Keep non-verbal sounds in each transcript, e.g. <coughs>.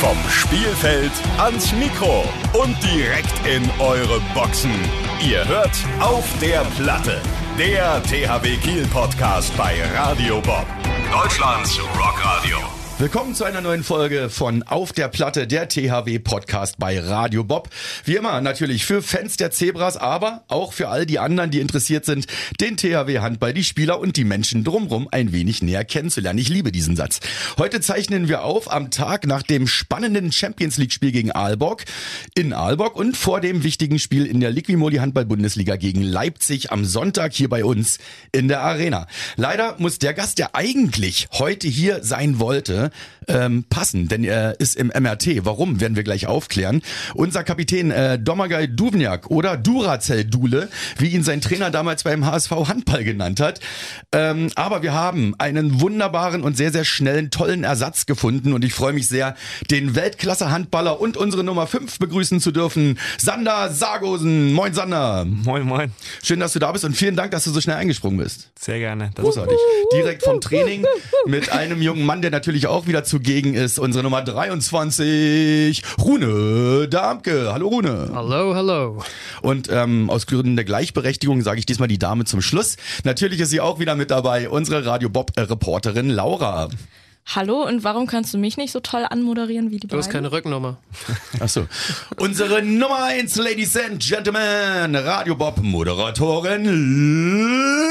Vom Spielfeld ans Mikro und direkt in eure Boxen. Ihr hört auf der Platte. Der THW Kiel Podcast bei Radio Bob. Deutschlands Rockradio. Willkommen zu einer neuen Folge von Auf der Platte, der THW Podcast bei Radio Bob. Wie immer natürlich für Fans der Zebras, aber auch für all die anderen, die interessiert sind, den THW Handball, die Spieler und die Menschen drumherum ein wenig näher kennenzulernen. Ich liebe diesen Satz. Heute zeichnen wir auf am Tag nach dem spannenden Champions League Spiel gegen Aalborg in Aalborg und vor dem wichtigen Spiel in der Liquimoli Handball Bundesliga gegen Leipzig am Sonntag hier bei uns in der Arena. Leider muss der Gast, der eigentlich heute hier sein wollte, ähm, passen, denn er ist im MRT. Warum, werden wir gleich aufklären. Unser Kapitän äh, Domagoj Duvniak oder Duracell Dule, wie ihn sein Trainer damals beim HSV Handball genannt hat. Ähm, aber wir haben einen wunderbaren und sehr, sehr schnellen, tollen Ersatz gefunden und ich freue mich sehr, den Weltklasse-Handballer und unsere Nummer 5 begrüßen zu dürfen, Sander Sargosen. Moin Sander. Moin, moin. Schön, dass du da bist und vielen Dank, dass du so schnell eingesprungen bist. Sehr gerne. Das Großartig. Direkt vom Training mit einem jungen Mann, der natürlich auch wieder zugegen ist. Unsere Nummer 23, Rune Damke. Hallo Rune. Hallo, hallo. Und ähm, aus Gründen der Gleichberechtigung sage ich diesmal die Dame zum Schluss. Natürlich ist sie auch wieder mit dabei, unsere Radio Bob Reporterin Laura. Hallo, und warum kannst du mich nicht so toll anmoderieren wie die Du hast keine Rücknummer. <laughs> Achso. Unsere Nummer 1, Ladies and Gentlemen, Radio Bob Moderatorin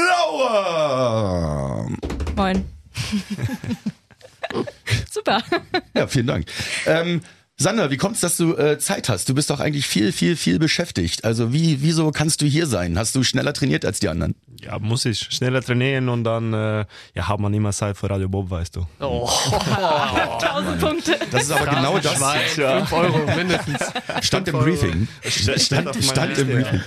Laura. Moin. <laughs> <laughs> Super. Ja, vielen Dank. Ähm, Sander, wie kommt's, dass du äh, Zeit hast? Du bist doch eigentlich viel, viel, viel beschäftigt. Also wie, wieso kannst du hier sein? Hast du schneller trainiert als die anderen? Ja, muss ich schneller trainieren und dann äh, ja, hat man immer Zeit für Radio Bob, weißt du. Oh, <laughs> 1000 Punkte. Das ist aber genau das. Schweiz, 5 Euro mindestens. Stand im Fünf. Briefing. Stand, meiner stand im Briefing.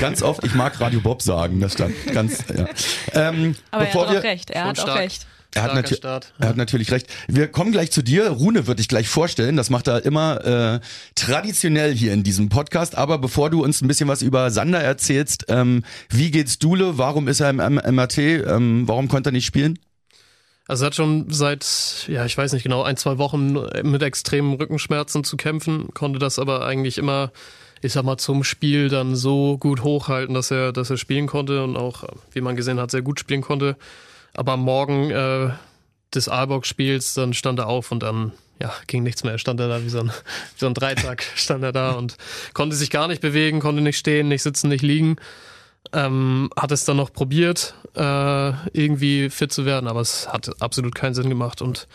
Ganz oft, ich mag Radio Bob sagen. Das stand ganz, ja. Ähm, Aber bevor er hat wir, auch recht. Er hat auch recht. Er hat, Start. er hat natürlich recht. Wir kommen gleich zu dir. Rune wird dich gleich vorstellen. Das macht er immer äh, traditionell hier in diesem Podcast. Aber bevor du uns ein bisschen was über Sander erzählst, ähm, wie geht's Dule? Warum ist er im M MRT? Ähm, warum konnte er nicht spielen? Also er hat schon seit, ja, ich weiß nicht genau, ein, zwei Wochen mit extremen Rückenschmerzen zu kämpfen, konnte das aber eigentlich immer, ich sag mal, zum Spiel dann so gut hochhalten, dass er, dass er spielen konnte und auch, wie man gesehen hat, sehr gut spielen konnte. Aber am Morgen äh, des Aalborg-Spiels, dann stand er auf und dann ja, ging nichts mehr. Stand er da wie so ein, <laughs> wie so ein Dreitag, <laughs> stand er da und konnte sich gar nicht bewegen, konnte nicht stehen, nicht sitzen, nicht liegen. Ähm, hat es dann noch probiert, äh, irgendwie fit zu werden, aber es hat absolut keinen Sinn gemacht. Und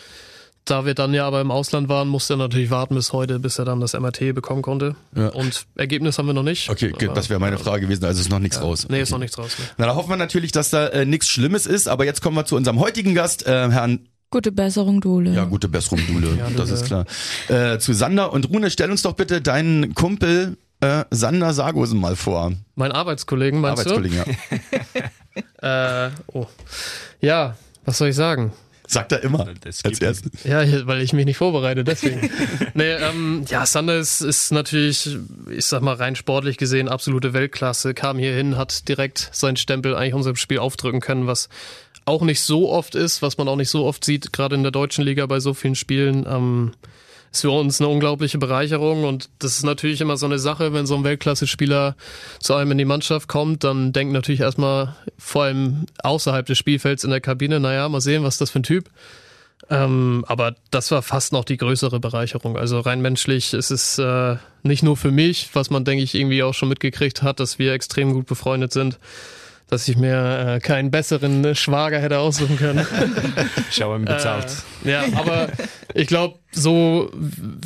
da wir dann ja aber im Ausland waren, musste er natürlich warten bis heute, bis er dann das MRT bekommen konnte. Ja. Und Ergebnis haben wir noch nicht. Okay, aber, das wäre meine Frage gewesen. Also ist noch nichts raus. Nee, ist okay. noch nichts raus. Ne. Na, da hoffen wir natürlich, dass da äh, nichts Schlimmes ist. Aber jetzt kommen wir zu unserem heutigen Gast, äh, Herrn Gute Besserung, Dule. Ja, gute Besserung, Dule. Ja, das ist klar. Äh, zu Sander und Rune, stell uns doch bitte deinen Kumpel äh, Sander Sargosen mal vor. Mein Arbeitskollegen, meinst Arbeitskollegen, ja. du? <laughs> Äh, oh. Ja, was soll ich sagen? Sagt er immer Das als erstes. Ja, weil ich mich nicht vorbereite, deswegen. <laughs> nee, ähm, ja, Sander ist, ist natürlich, ich sag mal, rein sportlich gesehen absolute Weltklasse. Kam hier hin, hat direkt seinen Stempel eigentlich unserem Spiel aufdrücken können, was auch nicht so oft ist, was man auch nicht so oft sieht, gerade in der deutschen Liga bei so vielen Spielen. Ähm, ist für uns eine unglaubliche Bereicherung und das ist natürlich immer so eine Sache, wenn so ein Weltklasse-Spieler zu einem in die Mannschaft kommt, dann denkt natürlich erstmal vor allem außerhalb des Spielfelds in der Kabine, naja, mal sehen, was ist das für ein Typ. Ähm, aber das war fast noch die größere Bereicherung. Also rein menschlich ist es äh, nicht nur für mich, was man, denke ich, irgendwie auch schon mitgekriegt hat, dass wir extrem gut befreundet sind, dass ich mir äh, keinen besseren Schwager hätte aussuchen können. Schau ihm bezahlt. Äh, ja, aber ich glaube, so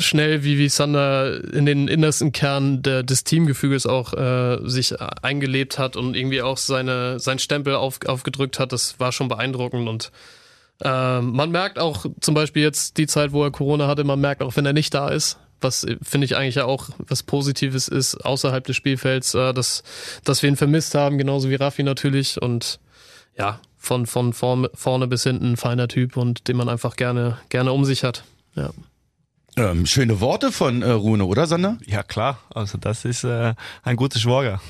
schnell wie, wie Sander in den innersten Kern der, des Teamgefüges auch äh, sich eingelebt hat und irgendwie auch seine, sein Stempel auf, aufgedrückt hat, das war schon beeindruckend und ähm, man merkt auch zum Beispiel jetzt die Zeit, wo er Corona hatte, man merkt auch, wenn er nicht da ist, was äh, finde ich eigentlich ja auch was Positives ist außerhalb des Spielfelds, äh, dass, dass wir ihn vermisst haben, genauso wie Raffi natürlich und ja, von, von vorn, vorne bis hinten ein feiner Typ und den man einfach gerne, gerne um sich hat. Ja. Ähm, schöne Worte von äh, Rune, oder Sander? Ja klar, also das ist äh, ein guter Schwager.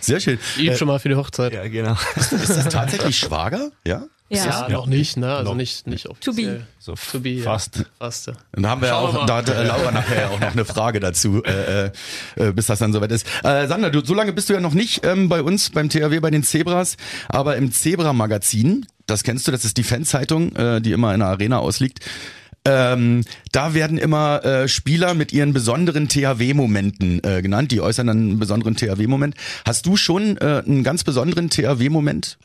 Sehr schön. Übt Äh, schon mal für die Hochzeit. Ja, genau. ist das tatsächlich Schwager? Ja? Ja. Ja, noch nicht, ne? Also Noch. nicht, nicht To offiziell. be. So To be, ja. fast. Fast. ja. Und da haben wir Schauen wir auch, da hat äh, Laura nachher auch noch eine Frage dazu, äh, äh, bis das dann soweit ist. Äh, Sander, du, so lange bist du ja noch nicht ähm, bei uns beim THW bei den Zebras, aber im Zebra-Magazin, das kennst du, das ist die Fanzeitung, äh, die immer in der Arena ausliegt. Ähm, da werden immer äh, Spieler mit ihren besonderen THW-Momenten äh, genannt. Die äußern dann einen besonderen THW-Moment. Hast du schon äh, einen ganz besonderen THW-Moment?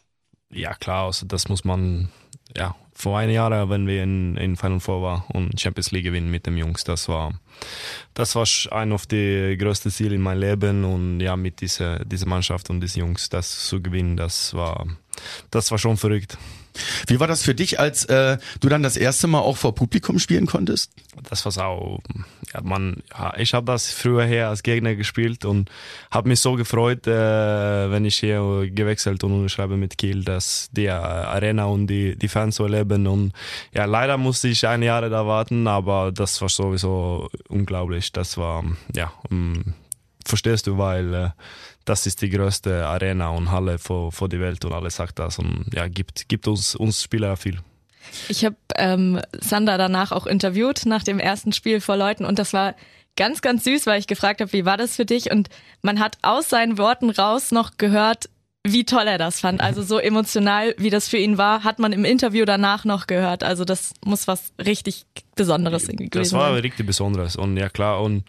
Ja, klar, also das muss man, ja, vor einem Jahr, wenn wir in, in Final Four waren und Champions League gewinnen mit den Jungs, das war, das war ein auf die größten Ziele in meinem Leben und ja, mit dieser, dieser Mannschaft und diesen Jungs das zu gewinnen, das war, das war schon verrückt. Wie war das für dich, als äh, du dann das erste Mal auch vor Publikum spielen konntest? das war's auch. Ja, man, ja, ich habe das früher her als Gegner gespielt und habe mich so gefreut, äh, wenn ich hier gewechselt und unterschreibe mit Kiel, dass die äh, Arena und die, die Fans so erleben. Und ja, leider musste ich ein Jahr da warten, aber das war sowieso unglaublich. Das war, ja, um, verstehst du, weil äh, das ist die größte Arena und Halle vor, vor die Welt und alle sagt das und ja, gibt, gibt uns, uns Spieler viel. Ich habe ähm, Sander danach auch interviewt nach dem ersten Spiel vor Leuten und das war ganz, ganz süß, weil ich gefragt habe, wie war das für dich? Und man hat aus seinen Worten raus noch gehört, wie toll er das fand. Also so emotional, wie das für ihn war, hat man im Interview danach noch gehört. Also das muss was richtig Besonderes irgendwie Das gewesen war sein. richtig Besonderes und ja klar und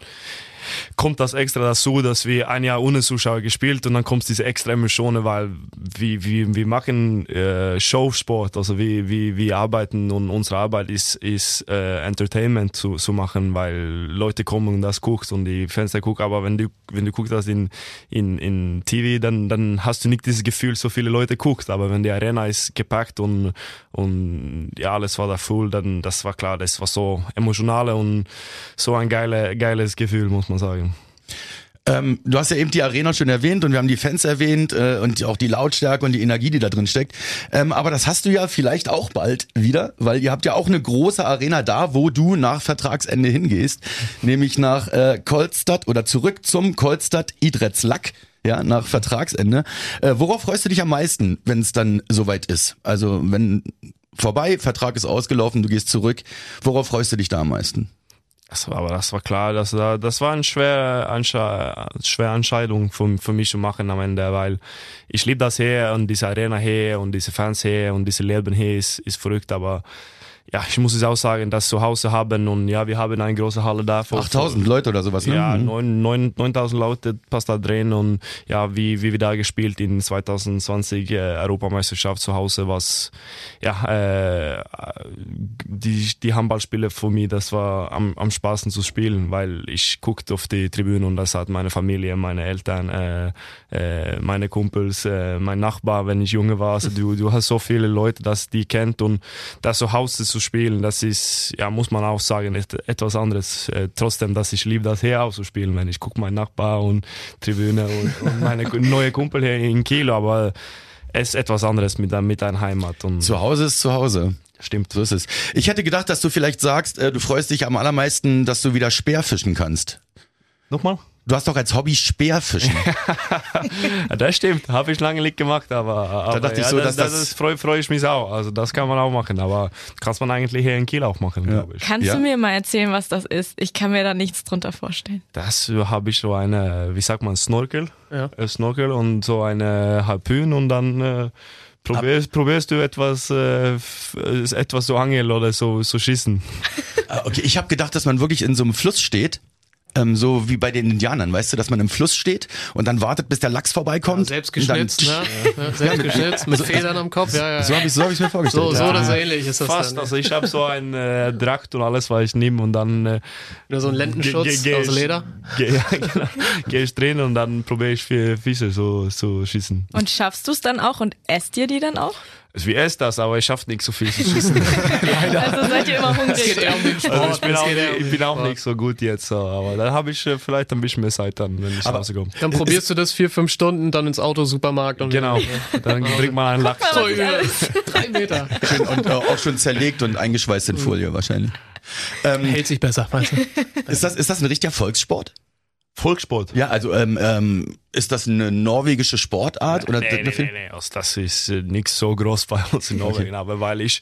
kommt das extra dazu, dass wir ein Jahr ohne Zuschauer gespielt und dann kommt diese extra Emotionen, weil wir, wir, wir machen äh, Showsport, also wir, wir, wir arbeiten und unsere Arbeit ist, ist äh, Entertainment zu, zu machen, weil Leute kommen und das guckst und die Fenster gucken, aber wenn du, wenn du guckst das in, in, in TV, dann, dann hast du nicht dieses Gefühl, so viele Leute guckst, aber wenn die Arena ist gepackt und, und ja, alles war da voll, dann das war klar, das war so emotional und so ein geile, geiles Gefühl, muss man sagen. Ähm, du hast ja eben die Arena schon erwähnt und wir haben die Fans erwähnt äh, und auch die Lautstärke und die Energie, die da drin steckt. Ähm, aber das hast du ja vielleicht auch bald wieder, weil ihr habt ja auch eine große Arena da, wo du nach Vertragsende hingehst, nämlich nach äh, Kolstadt oder zurück zum Kolstadt Idretzlack. Ja, nach Vertragsende. Äh, worauf freust du dich am meisten, wenn es dann soweit ist? Also wenn vorbei, Vertrag ist ausgelaufen, du gehst zurück. Worauf freust du dich da am meisten? Das war, aber das war klar, das, das war eine schwere, Ansche schwere Entscheidung für, für mich zu machen am Ende, weil ich liebe das hier und diese Arena hier und diese Fans hier und diese Leben hier ist, ist verrückt, aber ja, ich muss es auch sagen, das zu Hause haben und ja, wir haben eine große Halle da. vor- 8000 Leute oder sowas, ne? Ja, Mhm. neun- neun- 9000 Leute passt da drin und ja, wie, wie wir da gespielt in 2020 äh, Europameisterschaft zu Hause, was ja, äh, die, die Handballspiele für mich, das war am, am spaßen zu spielen, weil ich guckte auf die Tribüne und das hat meine Familie, meine Eltern, äh, äh, meine Kumpels, äh, mein Nachbar, wenn ich junge war, also du, du hast so viele Leute, dass die kennt und das zu Hause zu spielen, das ist, ja, muss man auch sagen, et- etwas anderes. Äh, trotzdem, dass ich liebe das hier auch zu spielen, wenn ich gucke meinen Nachbar und Tribüne und, und meine neue Kumpel hier in Kiel, aber es ist etwas anderes mit, mit deiner Heimat und Zu Hause ist zu Hause. stimmt. So ist es. Ich hätte gedacht, dass du vielleicht sagst, äh, du freust dich am allermeisten, dass du wieder Speerfischen kannst. Nochmal? Du hast doch als Hobby Speerfischen. <laughs> Ja, das stimmt, habe ich lange nicht gemacht, aber, aber dachte ich ja, so, das, dass das, das- freue freu ich mich auch. Also das kann man auch machen, aber kann man eigentlich hier in Kiel auch machen, glaube ich. Kannst Ja? du mir mal erzählen, was das ist? Ich kann mir da nichts drunter vorstellen. Das habe ich so eine, wie sagt man, Snorkel, Ja. Äh, Snorkel und so eine Harpune und dann äh, probierst, probierst du etwas, äh, äh, etwas so angeln oder so, so schießen. <laughs> Ah, okay, ich habe gedacht, dass man wirklich in so einem Fluss steht. Ähm, so wie bei den Indianern, weißt du, dass man im Fluss steht und dann wartet, bis der Lachs vorbeikommt. Selbst und dann- geschnitzt, ne? Ja, selbst geschnitzt, mit Federn am Kopf, ja, ja. So habe ich so hab ich's mir vorgestellt. So, so ja. oder so ähnlich ist das Fast, dann. also ich habe so einen äh, Drakt und alles, was ich nehme und dann äh, Nur so ein Lendenschutz ge- ge- aus Leder. Ge <laughs> ja, genau. Gehe ich drin und dann probiere ich vier Fische so so schießen. Und schaffst du es dann auch und esst ihr die dann auch? Wie esse das, aber ich schaffe nicht so viel zu schießen. <laughs> Also seid ihr immer hungrig? eher um den Sport. Also ich bin, auch, geht eher um ich bin auch nicht so gut jetzt, aber dann habe ich äh, vielleicht ein bisschen mehr Zeit dann, wenn ich nach Hause komme. Dann probierst du das vier, fünf Stunden, dann ins Auto, Supermarkt und Genau, dann bringt man einen Lachs. So drei Meter. Schön, und äh, auch schon zerlegt und eingeschweißt in Folie wahrscheinlich. Ähm, Hält sich besser, weißt du? ist, das, ist das ein richtiger Volkssport? Volkssport. Ja, also ähm, ähm, ist das eine norwegische Sportart? Oder nee, nee, nee, nee, also das ist äh, nicht so groß bei uns in Norwegen, aber weil ich,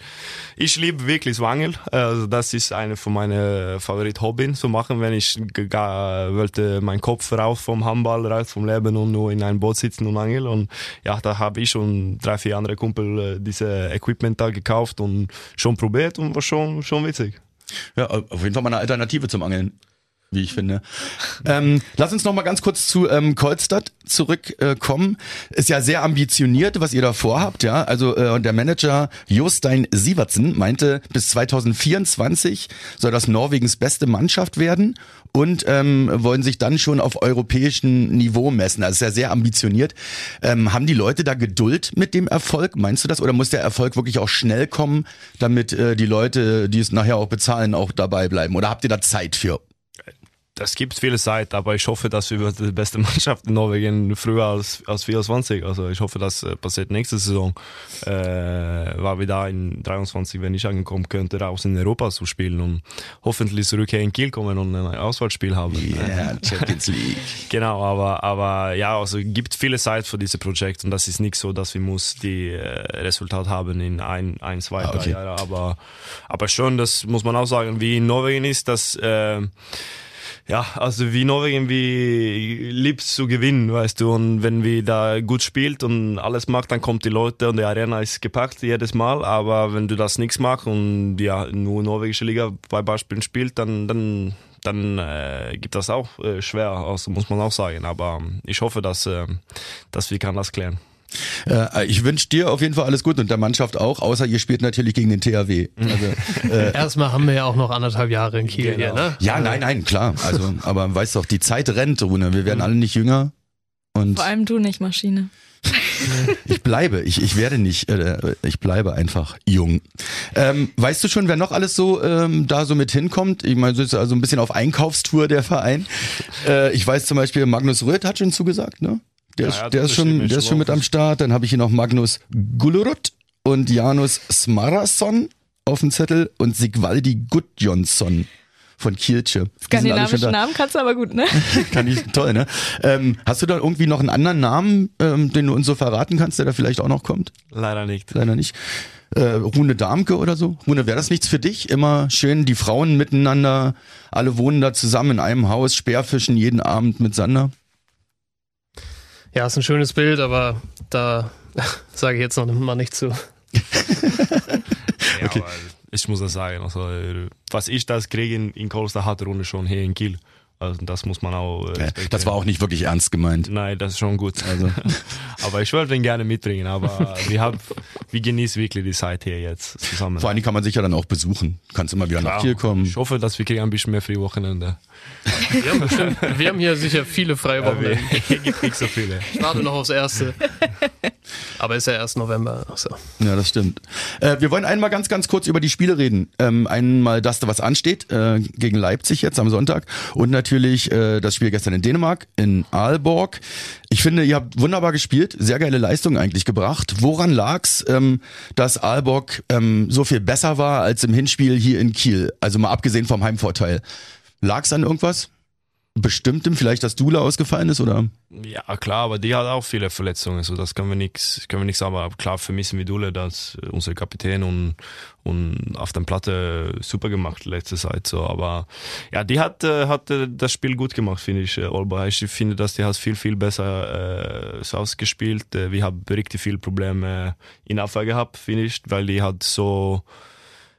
ich liebe wirklich Swangel. Also das ist eine von meinen Favorit-Hobbys zu machen, wenn ich gar, wollte meinen Kopf raus vom Handball, raus vom Leben und nur in einem Boot sitzen und angeln. Und ja, da habe ich und drei, vier andere Kumpel äh, diese Equipment da gekauft und schon probiert und war schon, schon witzig. Ja, auf jeden Fall mal eine Alternative zum Angeln wie ich finde. Ähm, lass uns noch mal ganz kurz zu ähm, Kolstadt zurückkommen. Äh, ist ja sehr ambitioniert, was ihr da vorhabt, ja. Also äh, der Manager Jostein Sievertsen meinte, bis 2024 soll das Norwegens beste Mannschaft werden und ähm, wollen sich dann schon auf europäischem Niveau messen. Also ist ja sehr ambitioniert. Ähm, haben die Leute da Geduld mit dem Erfolg? Meinst du das? Oder muss der Erfolg wirklich auch schnell kommen, damit äh, die Leute, die es nachher auch bezahlen, auch dabei bleiben? Oder habt ihr da Zeit für? Es gibt viele Zeit, aber ich hoffe, dass wir die beste <laughs> Mannschaft in Norwegen früher als, als 24. Also ich hoffe, das äh, passiert nächste Saison, äh, weil wir da in 23, wenn ich angekommen könnte, raus in Europa zu spielen und hoffentlich zurück hier in Kiel kommen und ein Auswahlspiel haben. Ja, yeah, Champions League. <laughs> genau, aber, aber ja, also gibt viele Zeit für dieses Projekt und das ist nicht so, dass wir muss die äh, Resultat haben in ein, ein zwei, ah, okay. drei Jahren, aber, aber schon, das muss man auch sagen, wie in Norwegen ist, dass äh, ja, also wie Norwegen, wie liebt zu gewinnen, weißt du. Und wenn wir da gut spielt und alles macht, dann kommt die Leute und die Arena ist gepackt jedes Mal. Aber wenn du das nichts machst und ja nur norwegische Liga bei Beispielen spielt, dann dann dann äh, gibt das auch äh, schwer, also muss man auch sagen. Aber ich hoffe, dass äh, dass wir kann das klären. Äh, ich wünsche dir auf jeden Fall alles gut und der Mannschaft auch, außer ihr spielt natürlich gegen den THW. Also, <laughs> äh, Erstmal haben wir ja auch noch anderthalb Jahre in Kiel genau. hier, ne? Ja, nein, nein, klar. Also, aber weißt doch, die Zeit rennt, Rune. Wir werden mhm. alle nicht jünger. Und Vor allem du nicht, Maschine. <laughs> ich bleibe, ich, ich werde nicht, äh, ich bleibe einfach jung. Ähm, weißt du schon, wer noch alles so ähm, da so mit hinkommt? Ich meine, so ist also ein bisschen auf Einkaufstour der Verein. Äh, ich weiß zum Beispiel, Magnus Röth hat schon zugesagt, ne? Der, ja, ist, der ist schon, der ist schon mit am Start. Dann habe ich hier noch Magnus Gullerud und Janus Smarason auf dem Zettel und Sigvaldi Gudjonsson von Kielce. Skandinavischen Namen kannst du aber gut, ne? <laughs> Kann ich, toll, ne? Ähm, hast du da irgendwie noch einen anderen Namen, ähm, den du uns so verraten kannst, der da vielleicht auch noch kommt? Leider nicht. Leider nicht. Äh, Rune Darmke oder so? Rune, wäre das nichts für dich? Immer schön die Frauen miteinander, alle wohnen da zusammen in einem Haus, Speerfischen jeden Abend mit Sander? Ja, ist ein schönes Bild, aber da <laughs> sage ich jetzt noch mal nicht zu. ja, okay. ich muss das sagen, also, was ich das kriege in, in Kolster hat Runde schon hier in Kiel. Also das muss man auch. Äh, das war auch nicht wirklich ernst gemeint. Nein, das ist schon gut. Also. <laughs> aber ich wollte den gerne mitbringen, aber <laughs> wir haben, wir genießen wirklich die Zeit hier jetzt zusammen. Vor allem kann man sich ja dann auch besuchen. Du kannst immer wieder Klar. nach hier kommen. Ich hoffe, dass wir kriegen ein bisschen mehr für die Wochenende. Wir haben, bestimmt, wir haben hier sicher viele freie Wochenende. Ja, gibt nicht <laughs> so viele. Ich warte noch aufs erste. Aber ist ja erst November. So. Ja, das stimmt. Äh, wir wollen einmal ganz, ganz kurz über die Spiele reden. Ähm, einmal das, was ansteht, äh, gegen Leipzig jetzt am Sonntag. Und natürlich äh, das Spiel gestern in Dänemark, in Aalborg. Ich finde, ihr habt wunderbar gespielt, sehr geile Leistung eigentlich gebracht. Woran lag's, ähm, dass Aalborg ähm, so viel besser war als im Hinspiel hier in Kiel? Also mal abgesehen vom Heimvorteil. Lag's an irgendwas? Bestimmtem, vielleicht, dass Dula ausgefallen ist, oder? Ja, klar, aber die hat auch viele Verletzungen, so das können wir nichts, können wir nichts sagen. Aber klar vermissen wir Dule, das unser Kapitän und, und auf der Platte super gemacht letzte Zeit, so. Aber ja, die hat, äh, hat äh, das Spiel gut gemacht, finde ich, Olba. Ich finde, dass die hat viel, viel besser äh, so ausgespielt. Äh, wir haben richtig viel Probleme in Abwehr gehabt, finde ich, weil die hat so,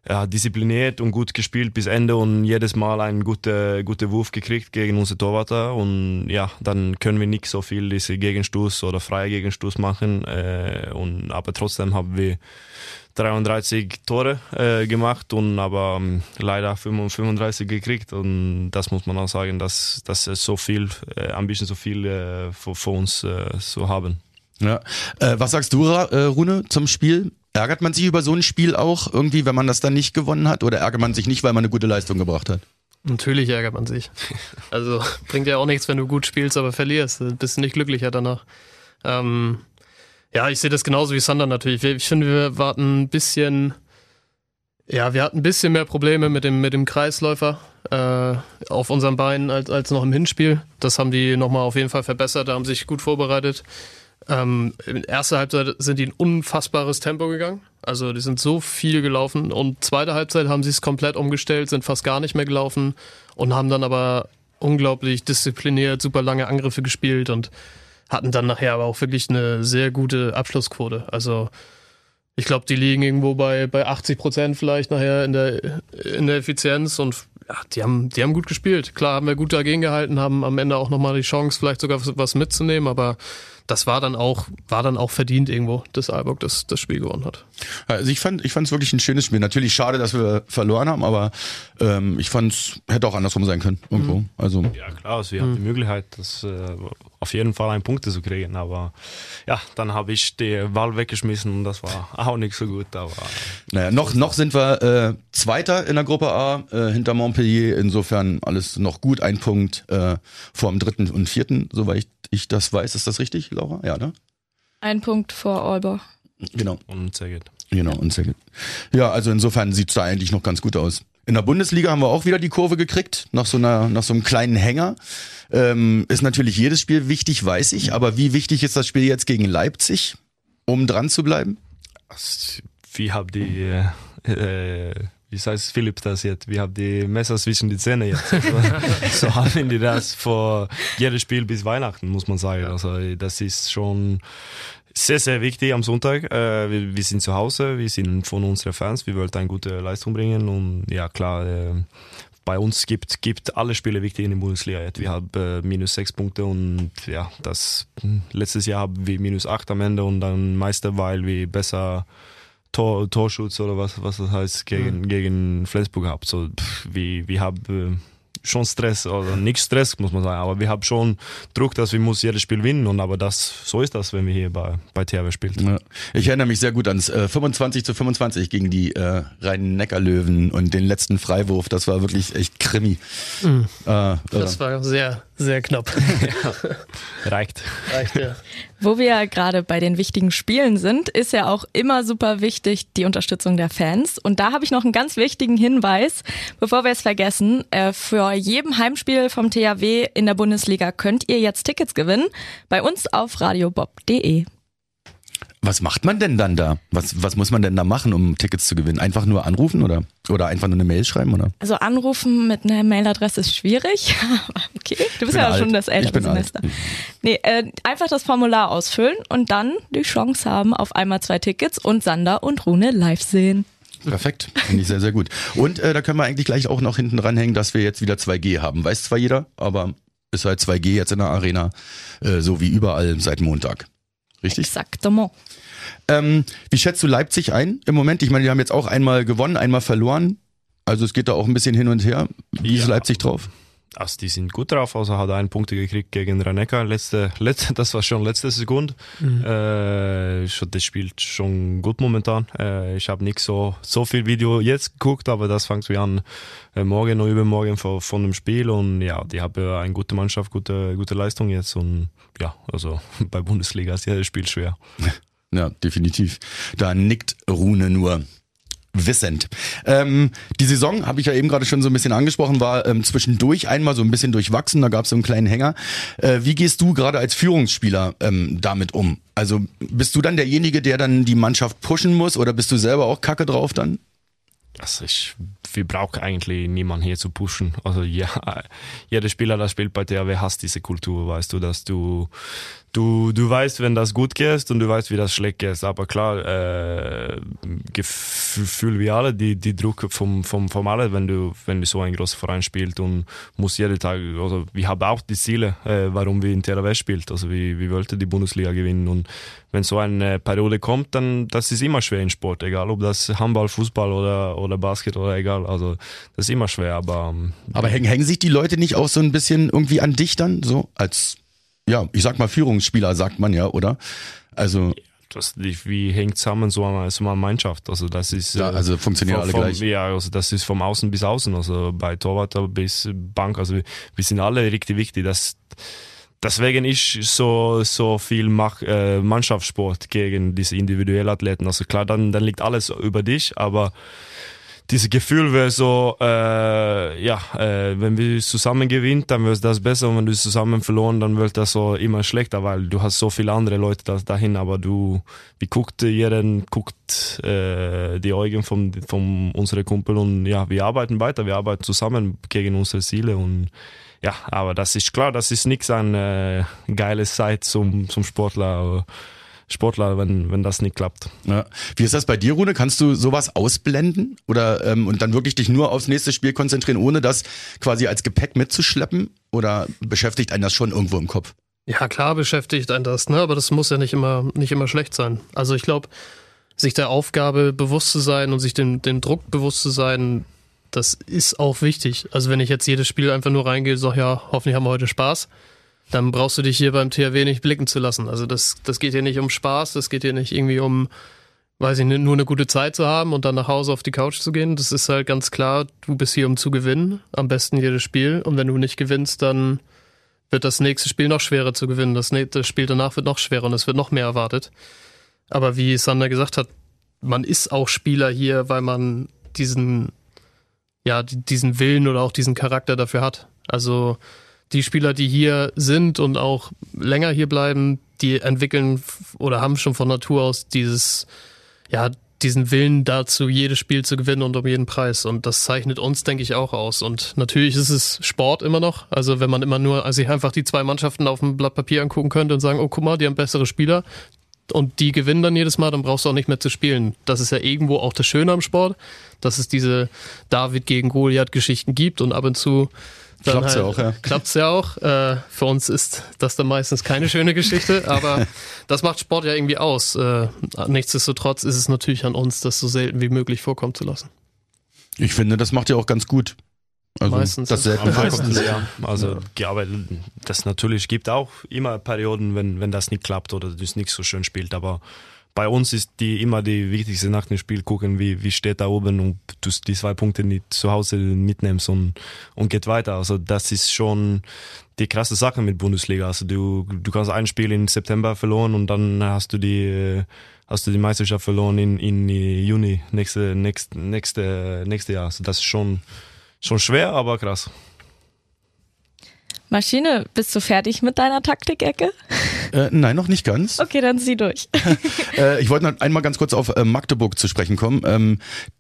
ja, diszipliniert und gut gespielt bis Ende und jedes Mal einen guten, guten Wurf gekriegt gegen unsere Torwarte und ja, dann können wir nicht so viel diese Gegenstoß oder freie Gegenstoß machen äh, und aber trotzdem haben wir 33 Tore äh, gemacht und aber ähm, leider 35 gekriegt und das muss man auch sagen, dass es so viel äh, ein bisschen so viel äh, für, uns äh, so haben. Ja. Äh, was sagst du, äh, Rune, zum Spiel? Ärgert man sich über so ein Spiel auch irgendwie, wenn man das dann nicht gewonnen hat? Oder ärgert man sich nicht, weil man eine gute Leistung gebracht hat? Natürlich ärgert man sich. <laughs> Also bringt ja auch nichts, wenn du gut spielst, aber verlierst. Du bist nicht glücklicher danach. Ähm, ja, ich sehe das genauso wie Sander natürlich. Ich finde, wir warten ein bisschen Ja, wir hatten ein bisschen mehr Probleme mit dem, mit dem Kreisläufer äh, auf unseren Beinen als, als noch im Hinspiel. Das haben die nochmal auf jeden Fall verbessert, da haben sich gut vorbereitet. Ähm, in erster Halbzeit sind die ein unfassbares Tempo gegangen. Also die sind so viel gelaufen und zweite Halbzeit haben sie es komplett umgestellt, sind fast gar nicht mehr gelaufen und haben dann aber unglaublich diszipliniert, super lange Angriffe gespielt und hatten dann nachher aber auch wirklich eine sehr gute Abschlussquote. Also ich glaube, die liegen irgendwo bei, bei 80 Prozent vielleicht nachher in der, in der Effizienz und ja, die haben, die haben gut gespielt. Klar haben wir gut dagegen gehalten, haben am Ende auch nochmal die Chance, vielleicht sogar was mitzunehmen, aber das war dann auch, war dann auch verdient irgendwo, dass Aalborg das, das Spiel gewonnen hat. Also ich fand, ich fand es wirklich ein schönes Spiel. Natürlich schade, dass wir verloren haben, aber ähm, ich fand es hätte auch andersrum sein können irgendwo. Mhm. Also ja klar, also wir mhm. hatten die Möglichkeit, das äh, auf jeden Fall einen Punkte zu kriegen, aber ja, dann habe ich die Wahl weggeschmissen und das war <laughs> auch nicht so gut. Aber naja, noch noch sind wir äh, Zweiter in der Gruppe A äh, hinter Montpellier. Insofern alles noch gut, ein Punkt äh, vor dem dritten und vierten, soweit ich, ich das weiß. Ist das richtig? Laura? Ja, ne? Ein Punkt vor Aalborg. Genau. Und Szeged. Genau, und Szeged. Ja, also insofern sieht's da eigentlich noch ganz gut aus. In der Bundesliga haben wir auch wieder die Kurve gekriegt, nach so einer, nach so einem kleinen Hänger. Ähm, ist natürlich jedes Spiel wichtig, weiß ich, aber wie wichtig ist das Spiel jetzt gegen Leipzig, um dran zu bleiben? Wie haben die, äh, wie heißt Philipp das jetzt? Wir haben die Messer zwischen die Zähne jetzt. <laughs> so haben die das vor jedes Spiel bis Weihnachten, muss man sagen. Also das ist schon sehr, sehr wichtig am Sonntag. Äh, wir, wir, sind zu Hause, wir sind von unseren Fans, wir wollen eine gute Leistung bringen und ja klar, äh, bei uns gibt gibt alle Spiele wichtig in der Bundesliga. Wir haben äh, minus sechs Punkte und ja, das letztes Jahr haben wir minus acht am Ende und dann Meister, weil wir besser Tor, Torschutz oder was, was das heißt, gegen, mhm. gegen Flensburg habt. So, pff, wir, wir haben äh, schon Stress, oder nicht Stress, muss man sagen, aber wir haben schon Druck, dass wir muss jedes Spiel gewinnen und aber das, so ist das, wenn wir hier bei, bei THW spielen. Ja. Ich erinnere mich sehr gut ans äh, 25 zu 25 gegen die äh, Rhein-Neckar-Löwen und den letzten Freiwurf, das war wirklich echt Krimi. Mhm. Äh, das war sehr, sehr knapp. <laughs> ja. <laughs> Reicht. Reicht, ja. Wo wir ja gerade bei den wichtigen Spielen sind, ist ja auch immer super wichtig die Unterstützung der Fans. Und da habe ich noch einen ganz wichtigen Hinweis, bevor wir es vergessen. Äh, für jedem Heimspiel vom THW in der Bundesliga könnt ihr jetzt Tickets gewinnen. Bei uns auf radiobob.de. Was macht man denn dann da? Was, was muss man denn da machen, um Tickets zu gewinnen? Einfach nur anrufen oder, oder einfach nur eine Mail schreiben? Oder? Also anrufen mit einer Mailadresse ist schwierig. <laughs> okay, du bist ja alt. schon das ältere Semester. Alt. Nee, äh, einfach das Formular ausfüllen und dann die Chance haben auf einmal zwei Tickets und Sander und Rune live sehen. Perfekt, finde ich sehr, sehr gut. Und äh, da können wir eigentlich gleich auch noch hinten dranhängen, dass wir jetzt wieder 2G haben. Weiß zwar jeder, aber ist halt 2G jetzt in der Arena, äh, so wie überall seit Montag. Richtig? Exactement. Ähm, wie schätzt du Leipzig ein im Moment? Ich meine, die haben jetzt auch einmal gewonnen, einmal verloren. Also es geht da auch ein bisschen hin und her. Wie ja. ist Leipzig drauf? Also die sind gut drauf, also hat einen Punkte gekriegt gegen Ranecker, letzte, letzte, <laughs> das war schon letzte Sekunde. Mhm. Äh, das spielt schon gut momentan. Äh, ich habe nicht so, so viel Video jetzt geguckt, aber das fängt wir an äh, morgen oder übermorgen von, von dem Spiel und ja, die haben eine gute Mannschaft, gute, gute Leistung jetzt und ja, also <laughs> bei Bundesliga ist ja das Spiel schwer. Ja, definitiv. Da nickt Rune nur wissend. Ähm, die Saison, habe ich ja eben gerade schon so ein bisschen angesprochen, war ähm, zwischendurch einmal so ein bisschen durchwachsen, da gab es so einen kleinen Hänger. Äh, wie gehst du gerade als Führungsspieler ähm, damit um? Also bist du dann derjenige, der dann die Mannschaft pushen muss oder bist du selber auch kacke drauf dann? Also ich, wir brauchen eigentlich niemanden hier zu pushen. Also ja, jeder Spieler, der spielt bei THW, hasst diese Kultur, weißt du, dass du du, du weißt, wenn das gut geht und du weißt, wie das schlecht geht. Aber klar, äh, Gefühl wie alle, die, die Druck vom, vom, vom alle, wenn du, wenn du so ein großer Verein spielst und muss jeden Tag, also wir haben auch die Ziele, äh, warum wir in THW spielt. Also wir, wir wollten die Bundesliga gewinnen und wenn so eine Periode kommt, dann das ist immer schwer in Sport, egal ob das Handball, Fußball oder, oder Basket oder egal. Also das ist immer schwer, aber. Ähm, aber hängen, hängen sich die Leute nicht auch so ein bisschen irgendwie an dich dann, so als ja, ich sag mal Führungsspieler, sagt man ja, oder? Also das wie hängt zusammen so eine, so eine Mannschaft. Also das ist ja, also funktionieren alle gleich. Ja, also das ist vom Außen bis Außen, also bei Torwart bis Bank. Also wir, wir sind alle richtig wichtig. Das deswegen ist so so viel Mach, äh, Mannschaftssport gegen diese individuellen Athleten. Also klar, dann dann liegt alles über dich, aber dieses Gefühl wäre so, äh, ja, äh, wenn wir zusammen gewinnen, dann wird das besser und wenn du zusammen verloren, dann wird das so immer schlechter, weil du hast so viele andere Leute da, dahin, aber du, wie guckt jeder, guckt äh, die Augen von, von unseren Kumpel und ja, wir arbeiten weiter, wir arbeiten zusammen gegen unsere Ziele und ja, aber das ist klar, das ist nichts ein äh, geiles Zeit zum, zum Sportler. Aber, Sportler, wenn, wenn das nicht klappt. Ja. Wie ist das bei dir, Rune? Kannst du sowas ausblenden oder ähm, und dann wirklich dich nur aufs nächste Spiel konzentrieren, ohne das quasi als Gepäck mitzuschleppen? Oder beschäftigt einen das schon irgendwo im Kopf? Ja, klar beschäftigt einen das, ne? aber das muss ja nicht immer, nicht immer schlecht sein. Also ich glaube, sich der Aufgabe bewusst zu sein und sich dem, dem Druck bewusst zu sein, das ist auch wichtig. Also wenn ich jetzt jedes Spiel einfach nur reingehe, sag ja, hoffentlich haben wir heute Spaß, dann brauchst du dich hier beim THW nicht blicken zu lassen. Also das, das geht hier nicht um Spaß, das geht hier nicht irgendwie um, weiß ich nicht, nur eine gute Zeit zu haben und dann nach Hause auf die Couch zu gehen. Das ist halt ganz klar, du bist hier, um zu gewinnen, am besten jedes Spiel. Und wenn du nicht gewinnst, dann wird das nächste Spiel noch schwerer zu gewinnen. Das, nächste Spiel danach wird noch schwerer und es wird noch mehr erwartet. Aber wie Sander gesagt hat, man ist auch Spieler hier, weil man diesen, ja, diesen Willen oder auch diesen Charakter dafür hat. Also die Spieler, die hier sind und auch länger hier bleiben, die entwickeln oder haben schon von Natur aus dieses, ja, diesen Willen dazu, jedes Spiel zu gewinnen und um jeden Preis. Und das zeichnet uns, denke ich, auch aus. Und natürlich ist es Sport immer noch. Also wenn man immer nur, also sich einfach die zwei Mannschaften auf dem Blatt Papier angucken könnte und sagen, oh guck mal, die haben bessere Spieler und die gewinnen dann jedes Mal, dann brauchst du auch nicht mehr zu spielen. Das ist ja irgendwo auch das Schöne am Sport, dass es diese David gegen Goliath Geschichten gibt und ab und zu Klappt's halt, ja auch, ja. Klappt's ja auch. Äh, für uns ist das dann meistens keine schöne Geschichte, <laughs> aber das macht Sport ja irgendwie aus. Äh, nichtsdestotrotz ist es natürlich an uns, das so selten wie möglich vorkommen zu lassen. Ich finde, das macht ja auch ganz gut. Also meistens. Das selten meistens, ja. Also ja, aber das natürlich gibt auch immer Perioden, wenn, wenn das nicht klappt oder das nicht so schön spielt, aber bei uns ist die immer die wichtigste nach dem Spiel gucken, wie, wie steht da oben und du die zwei Punkte nicht zu Hause mitnimmst und, und geht weiter. Also das ist schon die krasse Sache mit Bundesliga. Also du, du kannst ein Spiel im September verloren und dann hast du die, hast du die Meisterschaft verloren in, in Juni nächste, nächste, nächste, nächste Jahr. Also das ist schon, schon schwer, aber krass. Maschine, bist du fertig mit deiner Taktikecke? Äh, nein, noch nicht ganz. Okay, dann zieh durch. <laughs> äh, ich wollte noch einmal ganz kurz auf äh, Magdeburg zu sprechen kommen. Ähm,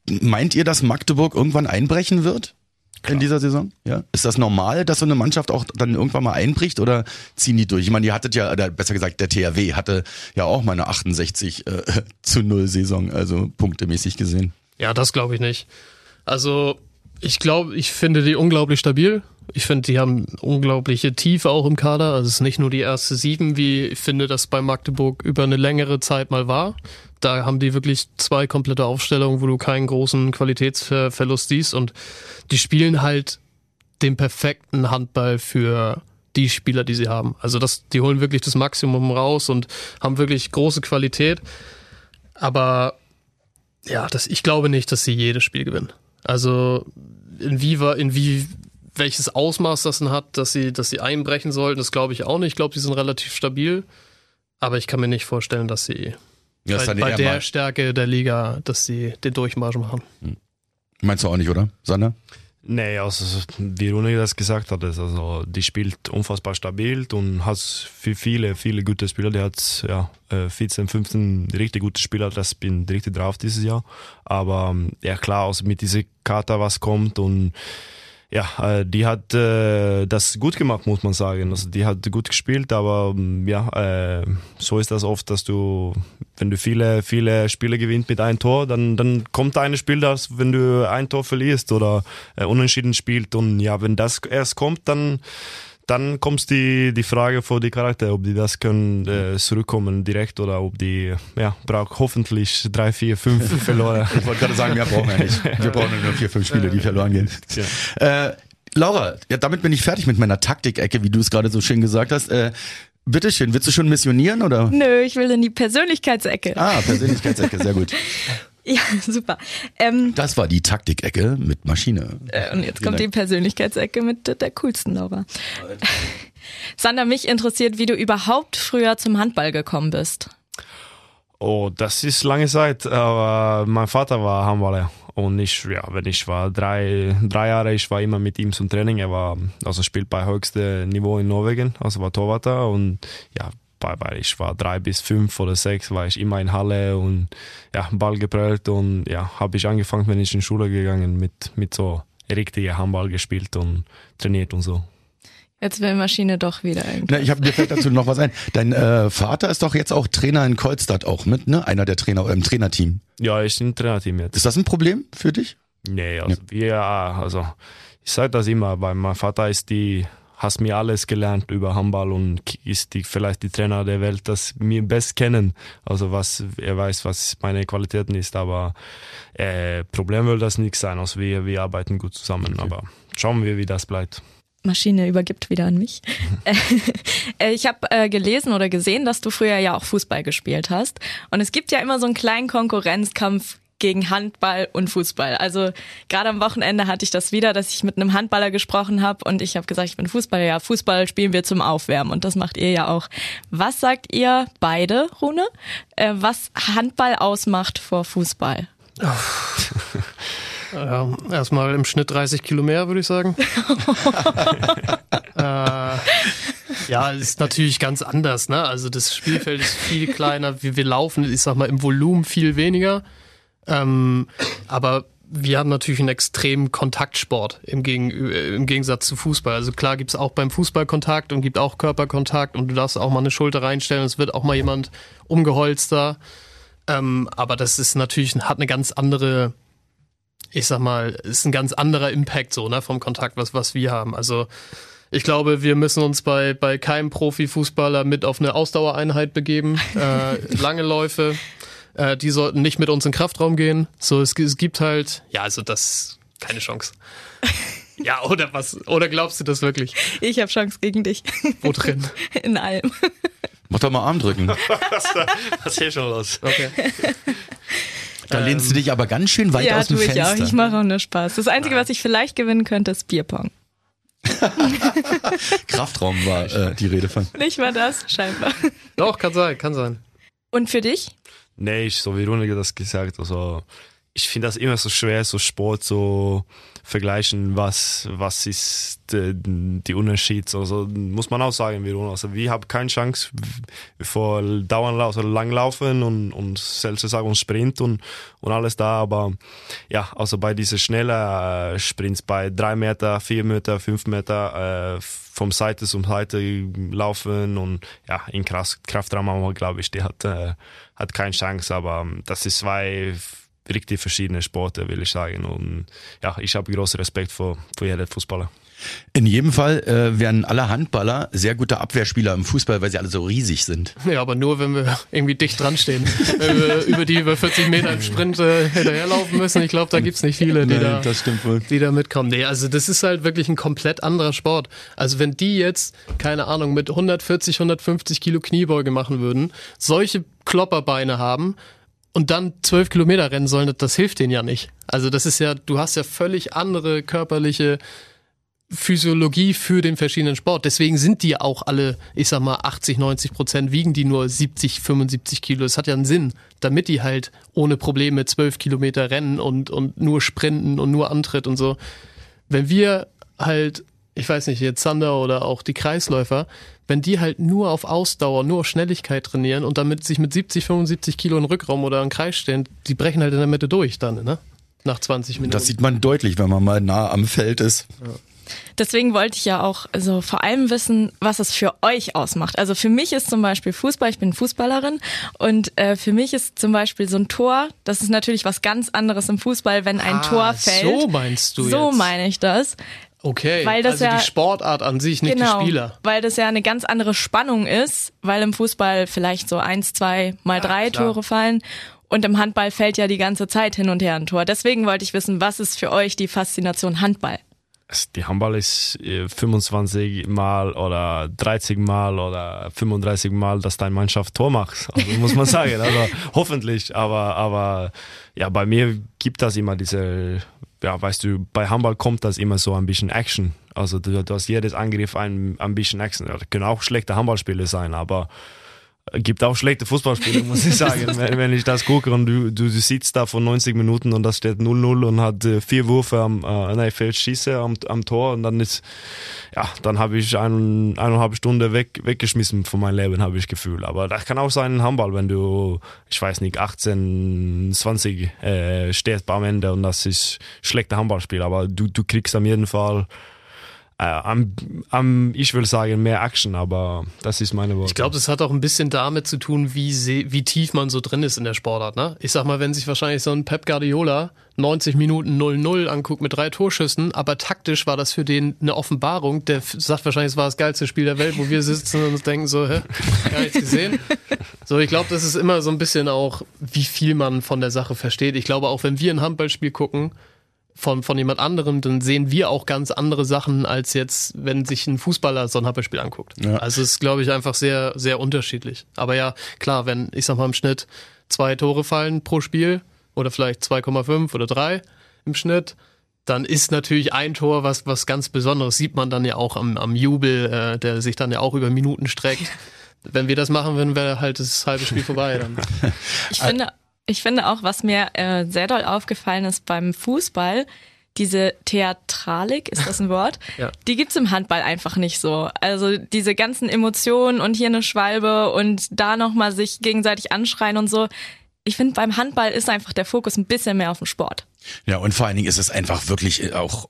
meint ihr, dass Magdeburg irgendwann einbrechen wird? Klar. in dieser Saison? Ja. Ist das normal, dass so eine Mannschaft auch dann irgendwann mal einbricht oder ziehen die durch? Ich meine, ihr hattet ja, oder besser gesagt, der THW hatte ja auch mal eine 68 äh, <laughs> zu 0 Saison, also punktemäßig gesehen. Ja, das glaube ich nicht. Also, ich glaube, ich finde die unglaublich stabil. Ich finde, die haben unglaubliche Tiefe auch im Kader. Also es ist nicht nur die erste sieben, wie ich finde, das bei Magdeburg über eine längere Zeit mal war. Da haben die wirklich zwei komplette Aufstellungen, wo du keinen großen Qualitätsverlust siehst und die spielen halt den perfekten Handball für die Spieler, die sie haben. Also das, die holen wirklich das Maximum raus und haben wirklich große Qualität. Aber ja, das, ich glaube nicht, dass sie jedes Spiel gewinnen. Also inwie, inwie, welches Ausmaß das denn hat, dass sie, dass sie einbrechen sollten, das glaube ich auch nicht. Ich glaube, sie sind relativ stabil. Aber ich kann mir nicht vorstellen, dass sie ja, bei, bei der mal. Stärke der Liga, dass sie den Durchmarsch machen. Hm. Meinst du auch nicht, oder, Sander? Nee, also wie Rune das gesagt hat, also die spielt unfassbar stabil und hat für viele, viele gute Spieler. Die hat ja 14, 15 richtig gute Spieler, das bin richtig drauf dieses Jahr. Aber ja klar, also mit dieser Karte was kommt und ja, äh, die hat äh, das gut gemacht, muss man sagen. Also die hat gut gespielt, aber mm, ja, äh, so ist das oft, dass du, wenn du viele, viele Spiele gewinnst mit einem Tor, dann, dann kommt ein Spiel, das, wenn du ein Tor verlierst oder äh, unentschieden spielt und ja, wenn das erst kommt, dann dann kommt die, die Frage vor die Charakter, ob die das können äh, zurückkommen direkt oder ob die, ja, braucht hoffentlich drei, vier, fünf verloren. <laughs> ich wollte gerade sagen, mehr brauchen wir nicht. Wir brauchen nur vier, fünf Spiele, die verloren gehen. Ja. Äh, Laura, ja, damit bin ich fertig mit meiner Taktikecke, wie du es gerade so schön gesagt hast. Äh, Bitteschön, willst du schon missionieren oder? Nö, ich will in die Persönlichkeitsecke. Ah, Persönlichkeitsecke, sehr gut. <laughs> Ja, <laughs> super. Ähm, das war die Taktikecke mit Maschine. Äh, und jetzt kommt die Persönlichkeitsecke mit der coolsten Laura. <laughs> Sander, mich interessiert, wie du überhaupt früher zum Handball gekommen bist. Oh, das ist lange Zeit, aber mein Vater war Handballer und ich, ja, wenn ich war drei, drei Jahre, ich war immer mit ihm zum Training. Er war, also spielt bei höchstem Niveau in Norwegen, also war Torwarter und ja, weil ich war drei bis fünf oder sechs, war ich immer in Halle und ja, Ball geprellt und ja, habe ich angefangen, wenn ich in Schule gegangen mit, mit so richtiger Handball gespielt und trainiert und so. Jetzt will Maschine doch wieder irgendwie. Na, ich habe mir fällt dazu noch was ein. Dein äh, Vater ist doch jetzt auch Trainer in Kolstadt auch mit, ne? Einer der Trainer im Trainerteam. Ja, ich bin im Trainerteam jetzt. Ist das ein Problem für dich? Nee, also ja. wir, also ich sage das immer, weil mein Vater ist die, hast mir alles gelernt über Handball und ist die vielleicht die Trainer der Welt, das mir best kennen. Also was er weiß, was meine Qualitäten ist, aber äh, Problem will das nicht sein. Also wir, wir arbeiten gut zusammen, okay. aber schauen wir, wie das bleibt. Maschine übergibt wieder an mich. <laughs> Äh, ich habe äh, gelesen oder gesehen, dass du früher ja auch Fußball gespielt hast. Und es gibt ja immer so einen kleinen Konkurrenzkampf gegen Handball und Fußball. Also gerade am Wochenende hatte ich das wieder, dass ich mit einem Handballer gesprochen habe und ich habe gesagt, ich bin Fußballer. Ja, Fußball spielen wir zum Aufwärmen und das macht ihr ja auch. Was sagt ihr beide, Rune? Äh, was Handball ausmacht vor Fußball? <laughs> Ja, erstmal im Schnitt 30 Kilo mehr, würde ich sagen. <laughs> äh, ja, ist natürlich ganz anders. Ne? Also das Spielfeld ist viel kleiner. Wir, wir laufen, ich sag mal, im Volumen viel weniger. Ähm, aber wir haben natürlich einen extremen Kontaktsport im, Gegen im Gegensatz zu Fußball. Also klar gibt es auch beim Fußball Kontakt und gibt auch Körperkontakt und du darfst auch mal eine Schulter reinstellen. Es wird auch mal jemand umgeholzt Ähm, aber das ist natürlich, hat eine ganz andere ich sag mal, ist ein ganz anderer Impact so, ne, vom Kontakt, was, was wir haben. Also, ich glaube, wir müssen uns bei, bei keinem Profifußballer mit auf eine Ausdauereinheit begeben. Äh, <laughs> lange Läufe, äh, die sollten nicht mit uns in den Kraftraum gehen. So, es, es gibt halt, ja, also das, keine Chance. <laughs> Ja, oder was? Oder glaubst du das wirklich? Ich habe Chance gegen dich. Wo drin? <laughs> In allem. Mach doch mal Arm drücken. <laughs> was hier schon los? Okay. Da lehnst du dich aber ganz schön weit ja, aus dem tue Fenster. Ich auch. Ich mache auch nur Spaß. Das Einzige, was ich vielleicht gewinnen könnte, ist Bierpong. Kraftraum war äh, die Rede von. Nicht mal das, scheinbar. Doch, kann sein, kann sein. Und für dich? Nee, ich, so wie Runige das gesagt, also ich finde das immer so schwer, so Sport so vergleichen, was, was ist die, die Unterschied. Also muss man auch sagen, also wir haben keine Chance vor dauernd also lang laufen und, und selbst sagen Sprint und, und alles da, aber ja, also bei diesen schnellen äh, Sprints, bei drei Meter, vier Meter, fünf Meter, äh, vom Seite zum Seite laufen und ja, in Kraft, Kraftraum, glaube ich, die hat, äh, hat keine Chance, aber das ist zwei richtig verschiedene Sporte, will ich sagen. Und ja, ich habe großen Respekt vor, vor jedem Fußballer. In jedem Fall äh, werden alle Handballer sehr gute Abwehrspieler im Fußball, weil sie alle so riesig sind. Ja, aber nur, wenn wir irgendwie dicht dran stehen. wenn wir <laughs> über die über 40 Meter im Sprint äh, hinterherlaufen müssen. Ich glaube, da gibt's nicht viele, die, Nein, da, wohl. die da mitkommen. Nee, also das ist halt wirklich ein komplett anderer Sport. Also wenn die jetzt, keine Ahnung, mit 140, 150 Kilo Kniebeuge machen würden, solche Klopperbeine haben, und dann zwölf Kilometer rennen sollen, das hilft denen ja nicht. Also das ist ja, du hast ja völlig andere körperliche Physiologie für den verschiedenen Sport. Deswegen sind die auch alle, ich sag mal, 80, 90 Prozent wiegen die nur 70, 75 Kilo. Das hat ja einen Sinn, damit die halt ohne Probleme zwölf Kilometer rennen und, und nur sprinten und nur Antritt und so. Wenn wir halt, ich weiß nicht, jetzt Zander oder auch die Kreisläufer, wenn die halt nur auf Ausdauer, nur auf Schnelligkeit trainieren und damit sich mit 70, 75 Kilo in Rückraum oder in Kreis stellen, die brechen halt in der Mitte durch dann, ne? Nach 20 Minuten. Das sieht man deutlich, wenn man mal nah am Feld ist. Ja. Deswegen wollte ich ja auch also vor allem wissen, was es für euch ausmacht. Also für mich ist zum Beispiel Fußball, ich bin Fußballerin und äh, für mich ist zum Beispiel so ein Tor, das ist natürlich was ganz anderes im Fußball, wenn ein ah, Tor fällt. So meinst du So jetzt. meine ich das. Okay, weil das also ja, die Sportart an sich, nicht genau, die Spieler. Weil das ja eine ganz andere Spannung ist, weil im Fußball vielleicht so eins, zwei mal drei ja, Tore fallen und im Handball fällt ja die ganze Zeit hin und her ein Tor. Deswegen wollte ich wissen, was ist für euch die Faszination Handball? Die Handball ist 25 äh, Mal oder 30 Mal oder 35 Mal, dass deine Mannschaft Tor macht. Also muss man <laughs> sagen. Also hoffentlich. Aber, aber ja, bei mir gibt das immer diese ja, weißt du, bei Handball kommt das immer so ein bisschen Action. Also du, hast jedes Angriff ein, ein bisschen Action. Das können auch schlechte Handballspiele sein, aber gibt auch schlechte Fußballspiele, muss ich sagen. <laughs> wenn, ich das gucke und du, du, sitzt da vor 90 Minuten und das steht 0-0 und hat äh, vier Würfe am, äh, nein, fehlt Schieße am, am Tor und dann ist, ja, dann habe ich ein, eineinhalb Stunden weg, weggeschmissen von meinem Leben, habe ich Gefühl. Aber das kann auch sein Handball, wenn du, ich weiß nicht, 18, 20 äh, stehst am Ende und das ist schlechte Handballspiel. Aber du, du kriegst am jeden Fall äh, am, ich will sagen, mehr Action, aber das ist meine Worte. Ich glaube, das hat auch ein bisschen damit zu tun, wie, wie tief man so drin ist in der Sportart. Ne? Ich sag mal, wenn sich wahrscheinlich so ein Pep Guardiola 90 Minuten 0-0 anguckt mit drei Torschüssen, aber taktisch war das für den eine Offenbarung. Der sagt wahrscheinlich, es war das geilste Spiel der Welt, wo wir sitzen und denken so, hä, gar nichts gesehen. So, ich glaube, das ist immer so ein bisschen auch, wie viel man von der Sache versteht. Ich glaube, auch wenn wir ein Handballspiel gucken, von, von jemand anderem, dann sehen wir auch ganz andere Sachen, als jetzt, wenn sich ein Fußballer so ein Handballspiel anguckt. Ja. Also es ist, glaube ich, einfach sehr, sehr unterschiedlich. Aber ja, klar, wenn, ich sag mal, im Schnitt zwei Tore fallen pro Spiel oder vielleicht 2,5 oder 3 im Schnitt, dann ist natürlich ein Tor was, was ganz Besonderes. Sieht man dann ja auch am, am Jubel, äh, der sich dann ja auch über Minuten streckt. <laughs> Wenn wir das machen, würden wir halt das halbe Spiel vorbei. Dann. Ich finde ich finde auch, was mir äh, sehr doll aufgefallen ist beim Fußball, diese Theatralik, ist das ein <laughs> Wort? ja. Die gibt's im Handball einfach nicht so. Also diese ganzen Emotionen und hier eine Schwalbe und da nochmal sich gegenseitig anschreien und so. Ich finde, beim Handball ist einfach der Fokus ein bisschen mehr auf dem Sport. Ja, und vor allen Dingen ist es einfach wirklich äh, auch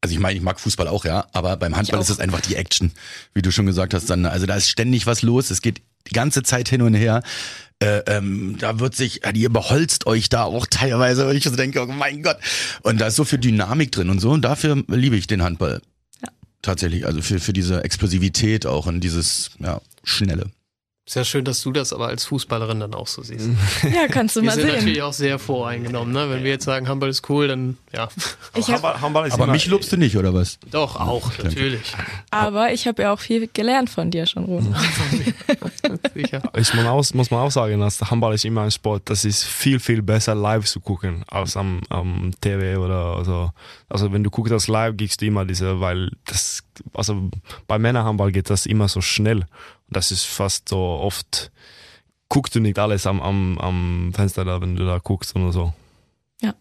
also ich meine, ich mag Fußball auch, ja, aber beim Handball ist es einfach die Action, wie du schon gesagt hast, dann. Also da ist ständig was los, es geht die ganze Zeit hin und her äh, ähm, da wird sich, äh, ihr überholzt euch da auch teilweise, weil ich so denke, oh mein Gott. Und da ist so viel Dynamik drin und so. Und dafür liebe ich den Handball. Ja. Tatsächlich, also für, für diese Explosivität auch und dieses, ja, Schnelle. Sehr schön, dass du das aber als Fußballerin dann auch so siehst. <laughs> Ja, kannst du mal sehen. Wir sind natürlich auch sehr voreingenommen, ne? Wenn wir jetzt sagen, Handball ist cool, dann ja. Ich hab, Handball, Handball ist aber mich lobst du nicht, oder was? Doch, auch, natürlich. Aber ich habe ja auch viel gelernt von dir schon, Ruben. <laughs> <laughs> Sicher. Ich muss, auch, muss man auch sagen, dass Handball ist immer ein Sport, das ist viel, viel besser live zu gucken, als am, am TV oder so. Also wenn du guckst das live, gibst du immer diese, weil das, also bei Männerhandball geht das immer so schnell das ist fast so oft, guckst du nicht alles am, am, am Fenster da, wenn du da guckst oder so. Ja.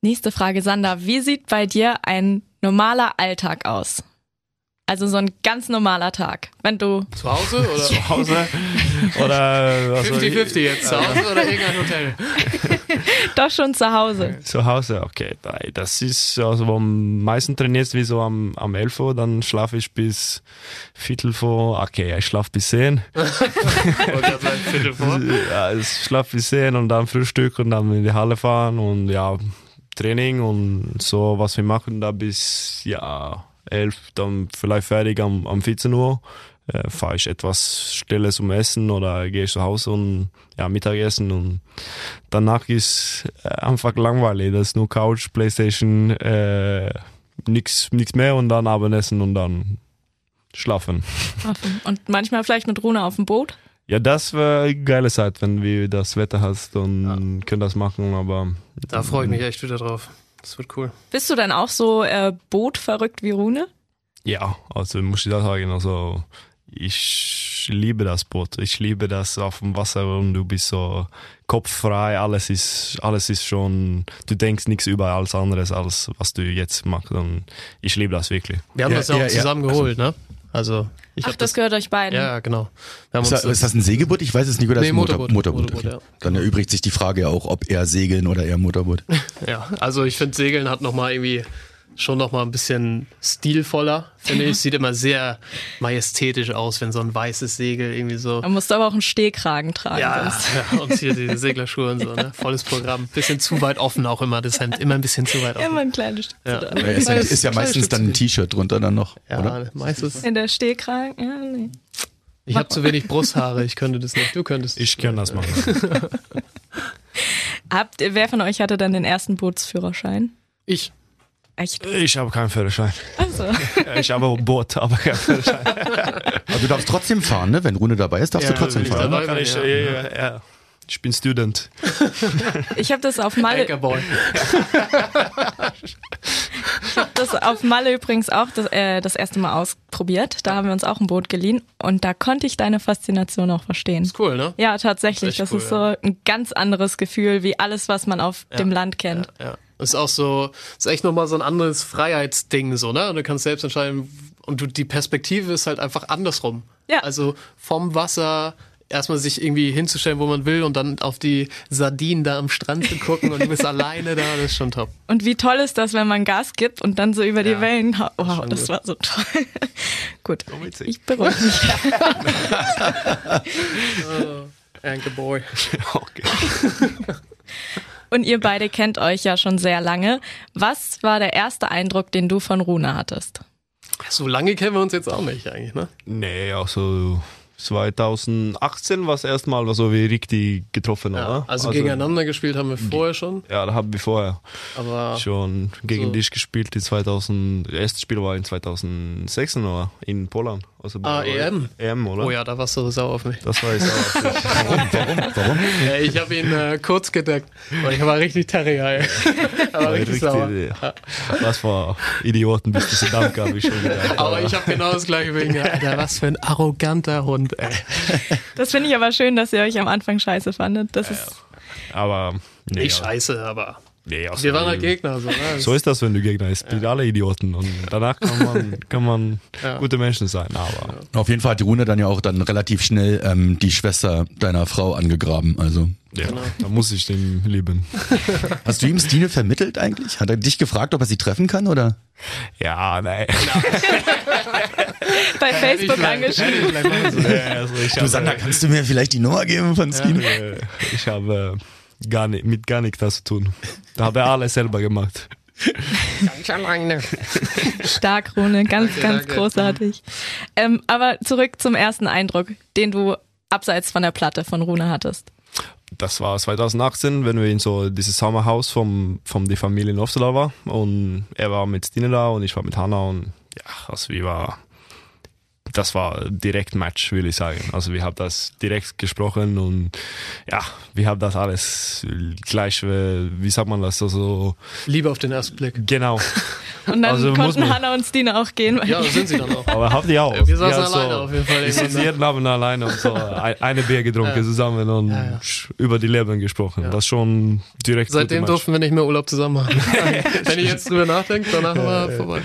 Nächste Frage, Sander. Wie sieht bei dir ein normaler Alltag aus? Also so ein ganz normaler Tag. Wenn du. Zu Hause oder? Zu Hause. <laughs> Oder. 50-50 jetzt. Zu Hause oder irgendein Hotel? <laughs> Doch schon zu Hause. Zu Hause, okay. Das ist, also am meisten trainierst wie so am, am 11 Uhr, dann schlafe ich bis Viertel vor. Okay, ich schlafe bis 10. <laughs> Viertel vor? Ja, ich schlafe bis 10 und dann Frühstück und dann in die Halle fahren und ja, Training und so, was wir machen da bis, ja, 11 dann vielleicht fertig am, am 14 Uhr. Äh, fahre ich etwas Stilles zum Essen oder gehe ich zu Hause und ja, Mittagessen und danach ist äh, einfach langweilig. Das ist nur Couch, Playstation, äh, nichts mehr und dann Abendessen und dann schlafen. Und manchmal vielleicht mit Rune auf dem Boot? Ja, das wäre eine geile Zeit, wenn wir das Wetter hast und ja. können das machen, aber. Da freue ich mich echt wieder drauf. Das wird cool. Bist du dann auch so äh, bootverrückt wie Rune? Ja, also muss ich da sagen, also ich liebe das Boot. Ich liebe das auf dem Wasser und du bist so kopffrei. Alles ist, alles ist schon, du denkst nichts über alles anderes, als was du jetzt machst. Und ich liebe das wirklich. Wir haben ja, das ja auch ja, zusammen ja. geholt, ne? Also ich Ach, das, das, gehört euch beiden. Ja, genau. Ist das, ist, das, ein Segelboot? Ich weiß es nicht, oder nee, Motorboot. Motorboot, Motorboot okay. ja. Dann erübrigt sich die Frage ja auch, ob er segeln oder eher Motorboot. <laughs> ja, also ich finde, Segeln hat nochmal irgendwie schon noch mal ein bisschen stilvoller, finde ich. Sieht immer sehr majestätisch aus, wenn so ein weißes Segel irgendwie so. Man muss aber auch einen Stehkragen tragen. Ja, <laughs> ja und hier die Seglerschuhe und so, ne? <laughs> Volles Programm. Bisschen zu weit offen auch immer, das Hemd. Immer ein bisschen zu weit offen. Immer ein kleines Stück. Ja. ja ist, ja, ist ja meistens dann ein T-Shirt drunter dann noch, ja, oder? meistens. In der Stehkragen, ja, nee. Ich habe zu wenig Brusthaare, ich könnte das nicht. Du könntest. Ich kann das machen. <laughs> Habt, wer von euch hatte dann den ersten Bootsführerschein? Ich. Echt? Ich habe keinen Führerschein. Also. <laughs> Ich habe ein Boot, aber keinen Führerschein. <laughs> Aber du darfst trotzdem fahren, ne? Wenn Rune dabei ist, darfst ja, du trotzdem fahren. Dabei bin, ich, ja. Ja, ja. ich bin Student. <laughs> Ich habe das auf Malle. ich habe das das auf Malle übrigens auch das, äh, das erste Mal ausprobiert. Da haben wir uns auch ein Boot geliehen und da konnte ich deine Faszination auch verstehen. Ist cool, ne? Ja, tatsächlich. Das Das ist ist, cool, so ein ganz anderes Gefühl wie alles, was man auf dem Land kennt. Ja. Ist auch so, ist echt nochmal so ein anderes Freiheitsding, so, ne? Und du kannst selbst entscheiden, und du, die Perspektive ist halt einfach andersrum. Ja. Also vom Wasser erstmal sich irgendwie hinzustellen, wo man will und dann auf die Sardinen da am Strand zu gucken und du bist <laughs> alleine da, das ist schon top. Und wie toll ist das, wenn man Gas gibt und dann so über die Ja, Wellen haut. Wow, das gut. war so toll. <laughs> Gut, witzig. ich beruhige mich. <laughs> Anke Boy. okay. Und ihr beide kennt euch ja schon sehr lange. Was war der erste Eindruck, den du von Rune hattest? So lange kennen wir uns jetzt auch nicht eigentlich, ne? Nee, also 2018 war es erstmal, was so wie richtig getroffen, Ja, oder? also, gegeneinander gespielt haben wir vorher schon, Ja, da haben wir vorher aber schon gegen so- dich gespielt. In 2000, das erste Spiel war in 2006 oder in Polen. Also Ah, EM? EM, oder? oh ja, da warst du sauer auf mich. Das war jetzt auch. Warum? Warum? Warum? Ja, ich habe ihn äh, kurz gedeckt, weil ich war richtig Terrier. ey. Aber richtig sauer. Was für Idioten bist du so Dank, habe ich schon gedacht. Aber ich habe genau das gleiche wegen, Alter, <laughs> was für ein arroganter Hund, ey. <laughs> Das finde ich aber schön, dass ihr euch am Anfang scheiße fandet. Das ist Aber nee, Nicht ja, scheiße, aber nee, also, wir waren halt Gegner. So, ne? <laughs> So ist das, wenn du Gegner bist. Sind alle Idioten. Und danach kann man, <laughs> kann man Ja. gute Menschen sein. Aber Auf jeden Fall hat die Rune dann ja auch dann relativ schnell ähm, die Schwester deiner Frau angegraben. Also ja, Genau. da muss ich den lieben. <laughs> hast du ihm Stine vermittelt eigentlich? Hat er dich gefragt, ob er sie treffen kann oder? Ja, nein. bei Facebook angeschrieben. also ich Du Sander, kannst du mir vielleicht die Nummer geben von Stine? Äh, Ich habe äh, gar nicht, mit gar nichts das zu tun. Da habe er alles selber gemacht. Stark, Rune. Ganz, Danke, ganz danke. großartig. Ähm, aber zurück zum ersten Eindruck, den du abseits von der Platte von Rune hattest. Das war 2018, wenn wir in so dieses Sommerhaus vom, vom die Familie in Offenlau war. Und er war mit Stine da und ich war mit Hanna und ja, also wir war, das war direkt Match, will ich sagen. Also wir haben das direkt gesprochen und ja, wir haben das alles gleich, äh, wie sagt man das, also Liebe auf den ersten Blick. genau. <laughs> Und dann Also konnten Hanna und Stine auch gehen. Weil Ja, sind sie dann auch. Aber habt ihr auch? Wir saßen Ja, so- alleine auf jeden Fall. Wir irgendwann jeden Abend alleine und so ein- eine Bier getrunken Ja. zusammen und Ja, ja. über die Leben gesprochen. Das schon direkt. Seitdem durften wir nicht mehr Urlaub zusammen machen. <laughs> <laughs> Wenn ich jetzt drüber nachdenke, danach war vorbei.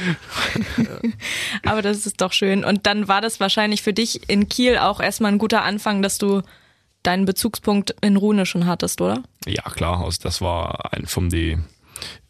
Aber das ist doch schön. Und dann war das wahrscheinlich für dich in Kiel auch erstmal ein guter Anfang, dass du deinen Bezugspunkt in Rune schon hattest, oder? Ja, klar, also das war ein von den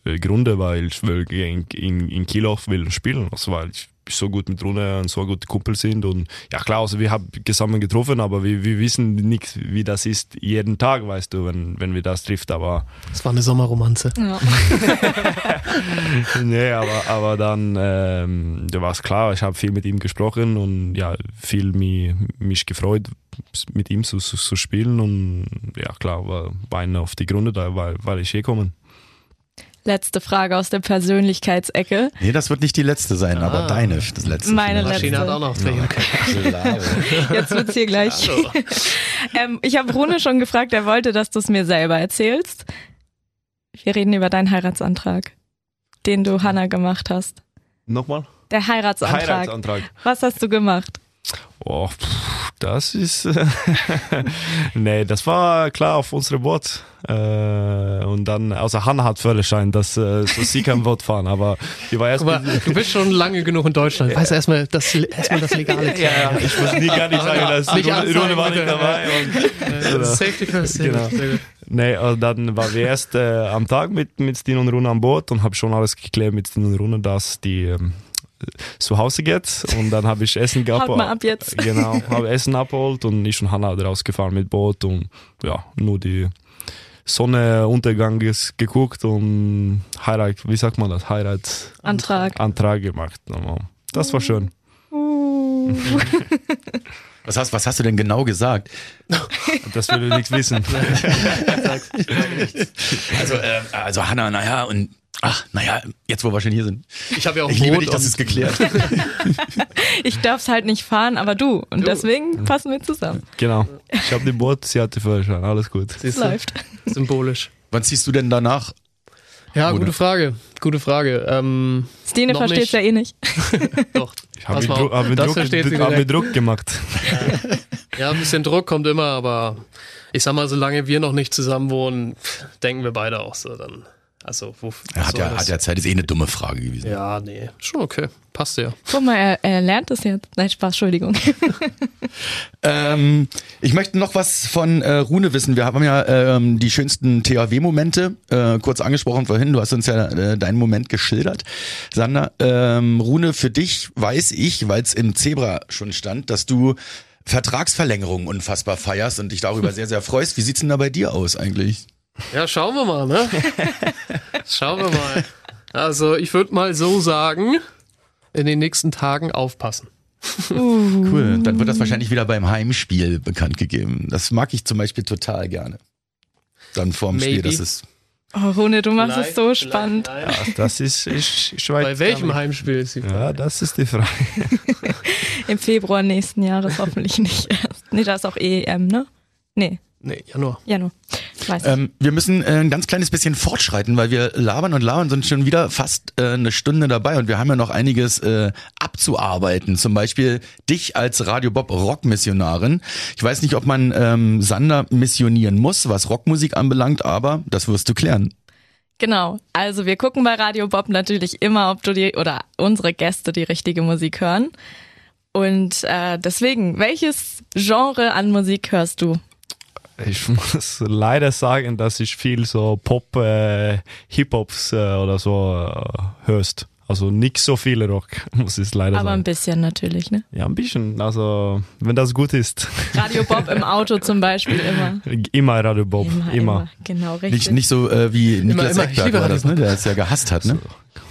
äh, Gründen, weil ich in, in Kiel auch will spielen, also weil ich so gut mit Rune und so gute Kumpel sind und ja klar, also wir haben zusammen getroffen, aber wir, wir wissen nicht, wie das ist jeden Tag, weißt du, wenn, wenn wir das trifft, aber Das war eine Sommerromanze. Ja. <laughs> <laughs> nee, aber, aber dann ähm, da war es klar, ich habe viel mit ihm gesprochen und ja, viel mich, mich gefreut, mit ihm zu, zu, zu spielen und ja klar, war, war einer auf die Gründe da, weil, weil ich hier komme. Letzte Frage aus der Persönlichkeitsecke. Nee, das wird nicht die letzte sein, aber deine das letzte. Meine. Maschine letzte. hat auch noch Dreh. Klar. <laughs> Jetzt wird's hier gleich. <laughs> ähm, ich habe Rune schon gefragt, er wollte, dass du es mir selber erzählst. Wir reden über deinen Heiratsantrag, den du Hanna gemacht hast. Nochmal? Der Heiratsantrag. Heiratsantrag. Was hast du gemacht? Oh, pff, das ist. <laughs> nee, das war klar auf unsere Boot. Äh, und dann, also Hanna hat Führerschein, dass äh, so sie kann Boot fahren, aber die war erst. Aber du bist schon lange genug in Deutschland. Weißt du, erstmal das, erstmal das Legale <laughs> ja, ja, ich muss nie gar nicht sagen, dass Nicht Rune, war nicht dabei. Und, Äh, Safety first. Genau. nee, und dann waren wir erst äh, am Tag mit, mit Stine und Rune an Bord und habe schon alles geklärt mit Stine und Rune, dass die ähm, zu Hause geht. Und dann habe ich Essen gehabt. Ab jetzt. Genau, habe Essen abgeholt und ich und Hanna rausgefahren mit Boot und ja, nur die Sonnenuntergang ist geguckt und Heirat, wie sagt man das? Heirat Antrag. Antrag gemacht. Das war schön. <laughs> Was hast, was hast du denn genau gesagt? <laughs> Das will ich nicht wissen. <laughs> Also, äh, also Hanna, naja, und ach, naja, jetzt wo wir schon hier sind. Ich habe ja auch Ich liebe dich, das ist geklärt. <laughs> Ich darf's halt nicht fahren, aber du. Und deswegen passen wir zusammen. Genau. Ich habe die Boot, sie hatte Führerschein, alles gut. Es du? läuft. Symbolisch. Wann ziehst du denn danach Ja, Oder? gute Frage. Gute Frage. Ähm, Stine versteht nicht. ja eh nicht. <laughs> doch. Ich habe mir, hab Druck, hab mir. Druck gemacht. <laughs> Ja, ein bisschen Druck kommt immer, aber ich sag mal, solange wir noch nicht zusammen wohnen, denken wir beide auch so. Dann, also, wo, Er hat ja, das? hat ja Zeit, ist eh eine dumme Frage gewesen. Ja, nee, schon okay. Passt ja. Guck mal, er, er lernt es jetzt. Nein, Spaß, Entschuldigung. <laughs> Ähm, ich möchte noch was von äh, Rune wissen. Wir haben ja ähm, die schönsten THW-Momente äh, kurz angesprochen vorhin. Du hast uns ja äh, deinen Moment geschildert. Sander, ähm, Rune, für dich weiß ich, weil es im Zebra schon stand, dass du Vertragsverlängerungen unfassbar feierst und dich darüber <laughs> sehr, sehr freust. Wie sieht's denn da bei dir aus eigentlich? Ja, schauen wir mal, ne? <laughs> schauen wir mal. Also, ich würde mal so sagen, in den nächsten Tagen aufpassen. Cool. Dann wird das wahrscheinlich wieder beim Heimspiel bekannt gegeben. Das mag ich zum Beispiel total gerne. Dann vorm Spiel, Maybe. das ist. Oh, Rune, du machst es so spannend. nein. Das ist, ist Schweiz. Bei welchem Heimspiel ist die Frage? Ja, das ist die Frage. <laughs> Im Februar nächsten Jahres hoffentlich nicht erst. <laughs> Nee, da ist auch EM, ne? Nee, Nee, Januar. Januar. Weiß ich. Ähm, wir müssen äh, ein ganz kleines bisschen fortschreiten, weil wir labern und labern, sind schon wieder fast äh, eine Stunde dabei und wir haben ja noch einiges äh, abzuarbeiten. Zum Beispiel dich als Radio Bob Rockmissionarin. Ich weiß nicht, ob man ähm, Sander missionieren muss, was Rockmusik anbelangt, aber das wirst du klären. Genau. Also wir gucken bei Radio Bob natürlich immer, ob du die oder unsere Gäste die richtige Musik hören. Und äh, deswegen, welches Genre an Musik hörst du? Ich <laughs> muss leider sagen, dass ich viel so Pop, äh, Hip-Hops äh, oder so äh, hörst. Also nicht so viel Rock, <laughs> muss ich leider Aber ein sagen. bisschen natürlich, ne? Ja, ein bisschen. Also, wenn das gut ist. <laughs> Radio Bob im Auto zum Beispiel immer. Immer Radio Bob. Immer, Immer. immer. Genau, richtig. Nicht, nicht so äh, wie Niklas immer. Eckberg war das, ne? Der es ja gehasst hat, ne?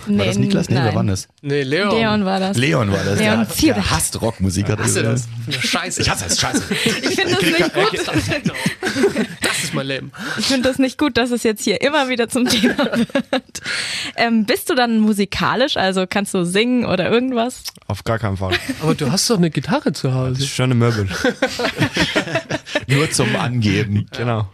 War das Niklas? Nee, wer war das? Nee, Leon. Leon war das. Leon war das. Leon der, der hasst Rockmusik. Hat Hast du gesagt. das? Scheiße. Ich hasse es, scheiße. Ich finde das nicht gut. Das ist mein Leben. Ich finde das nicht gut, dass es jetzt hier immer wieder zum Thema <laughs> wird. Ähm, bist du dann musikalisch? Also kannst du singen oder irgendwas? Auf gar keinen Fall. Aber du hast doch eine Gitarre zu Das Hause. schöne Möbel. <laughs> Nur zum Angeben. genau.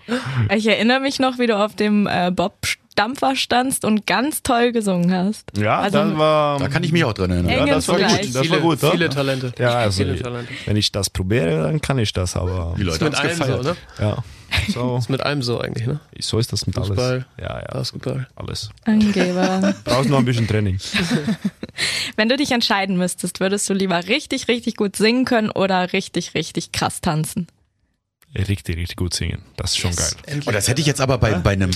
Ich erinnere mich noch, wie du auf dem äh, Bob-Stampfer standst und ganz toll gesungen hast. Ja, Also- das war. Da kann ich mich auch dran erinnern. Ja, das war gut. Das viele, war gut, oder? viele Talente. Ja, also viele Talente. wenn ich das probiere, dann kann ich das, aber Die Leute haben allem gefeiert. so, ne? ja. So, <laughs> Ist mit allem so eigentlich, ne? so ist das mit alles. Fußball, Ja, ja. Basketball. Alles. Angeber. <laughs> Brauchst nur ein bisschen Training. <laughs> Wenn du dich entscheiden müsstest, würdest du lieber richtig, richtig gut singen können oder richtig, richtig krass tanzen? Richtig, richtig gut singen. Das ist schon geil. Oh, das hätte ich jetzt aber bei, bei einem,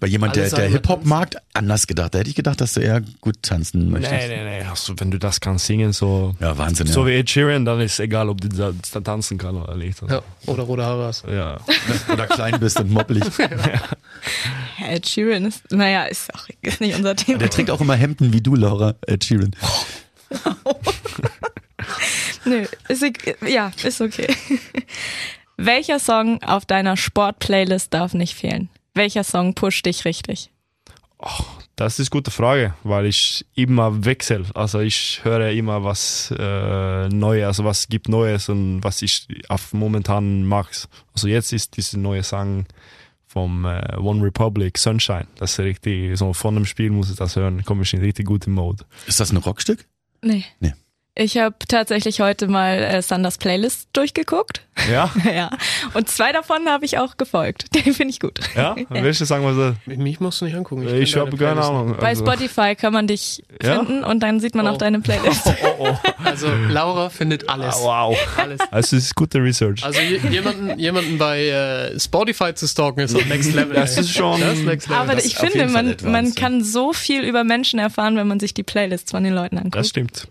bei jemand, der, der Hip-Hop mag, anders gedacht. Da hätte ich gedacht, dass du eher gut tanzen möchtest. Nee, nee, nee. Also, wenn du das kannst singen, so, Ja, Wahnsinn, so ja. wie Ed Sheeran, dann ist egal, ob du da, da tanzen kann oder nicht. Also, Ja, oder rote Haare hast. ja. <laughs> Oder klein bist und moppelig. <laughs> Ed Sheeran ist, naja, ist auch ist nicht unser Thema. Der trägt auch immer Hemden wie du, Laura, Ed Sheeran. Nö, ist, ok- ja, ist okay. <laughs> Welcher Song auf deiner Sport-Playlist darf nicht fehlen? Welcher Song pusht dich richtig? Das ist eine gute Frage, weil ich immer wechsle. Also ich höre immer was äh, Neues, also was gibt Neues und was ich auf momentan mag. Also jetzt ist dieser neue Song vom äh, One Republic, Sunshine. Das ist richtig, so von dem Spiel muss ich das hören, komme ich in richtig gute Mode. Ist das ein Rockstück? Nee. Nee. Ich habe tatsächlich heute mal äh, Sanders Playlist durchgeguckt. Ja? <laughs> ja. Und zwei davon habe ich auch gefolgt. <laughs> Den finde ich gut. Ja? <laughs> Welche sagen wir so? Mich, musst du nicht angucken. Ich, kenn habe keine Ahnung. Bei Also- Spotify kann man dich Ja? finden und dann sieht man Oh. auch deine Playlist. Oh, oh. nicht. Also Laura findet alles. Ah, wow. Alles. Also es ist gute Research. Also je- jemanden, jemanden bei äh, Spotify zu stalken ist so Next Level. Das ist schon- Das ist Next Level. Aber das ich auf finde, man, man kann so viel über Menschen erfahren, wenn man sich die Playlists von den Leuten anguckt. Das stimmt.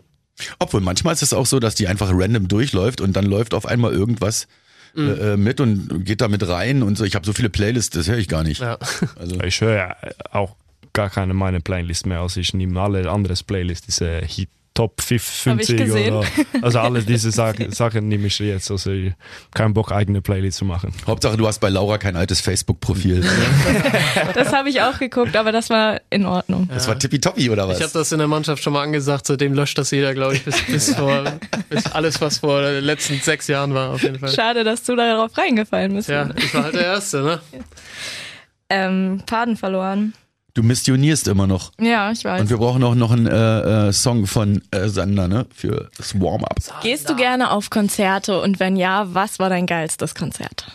Obwohl, manchmal ist es auch so, dass die einfach random durchläuft und dann läuft auf einmal irgendwas äh, äh, mit und geht da mit rein und so. Ich habe so viele Playlists, das höre ich gar nicht. Ja. Also, Ich höre ja auch gar keine meine Playlist mehr. Also ich nehme alle andere Playlists, diese Hit Top 50 Hab ich gesehen. oder also alle <laughs> diese Sachen, Sachen nehme ich jetzt. Also ich keinen Bock eigene Playlist zu machen. Hauptsache, du hast bei Laura kein altes Facebook-Profil. <laughs> Das habe ich auch geguckt, aber das war in Ordnung. Das war tippitoppi oder was? Ich habe das in der Mannschaft schon mal angesagt, seitdem löscht das jeder, glaube ich, bis, bis, vor, bis alles, was vor den letzten sechs Jahren war, auf jeden Fall. Schade, dass du darauf reingefallen bist. Ja, ich war halt der <laughs> Erste, ne? Ähm, Faden verloren. Du missionierst immer noch. Ja, ich weiß. Und wir brauchen auch noch einen äh, äh, Song von äh, Sander, ne? Für das Warm-up. Gehst du gerne auf Konzerte und wenn ja, was war dein geilstes Konzert?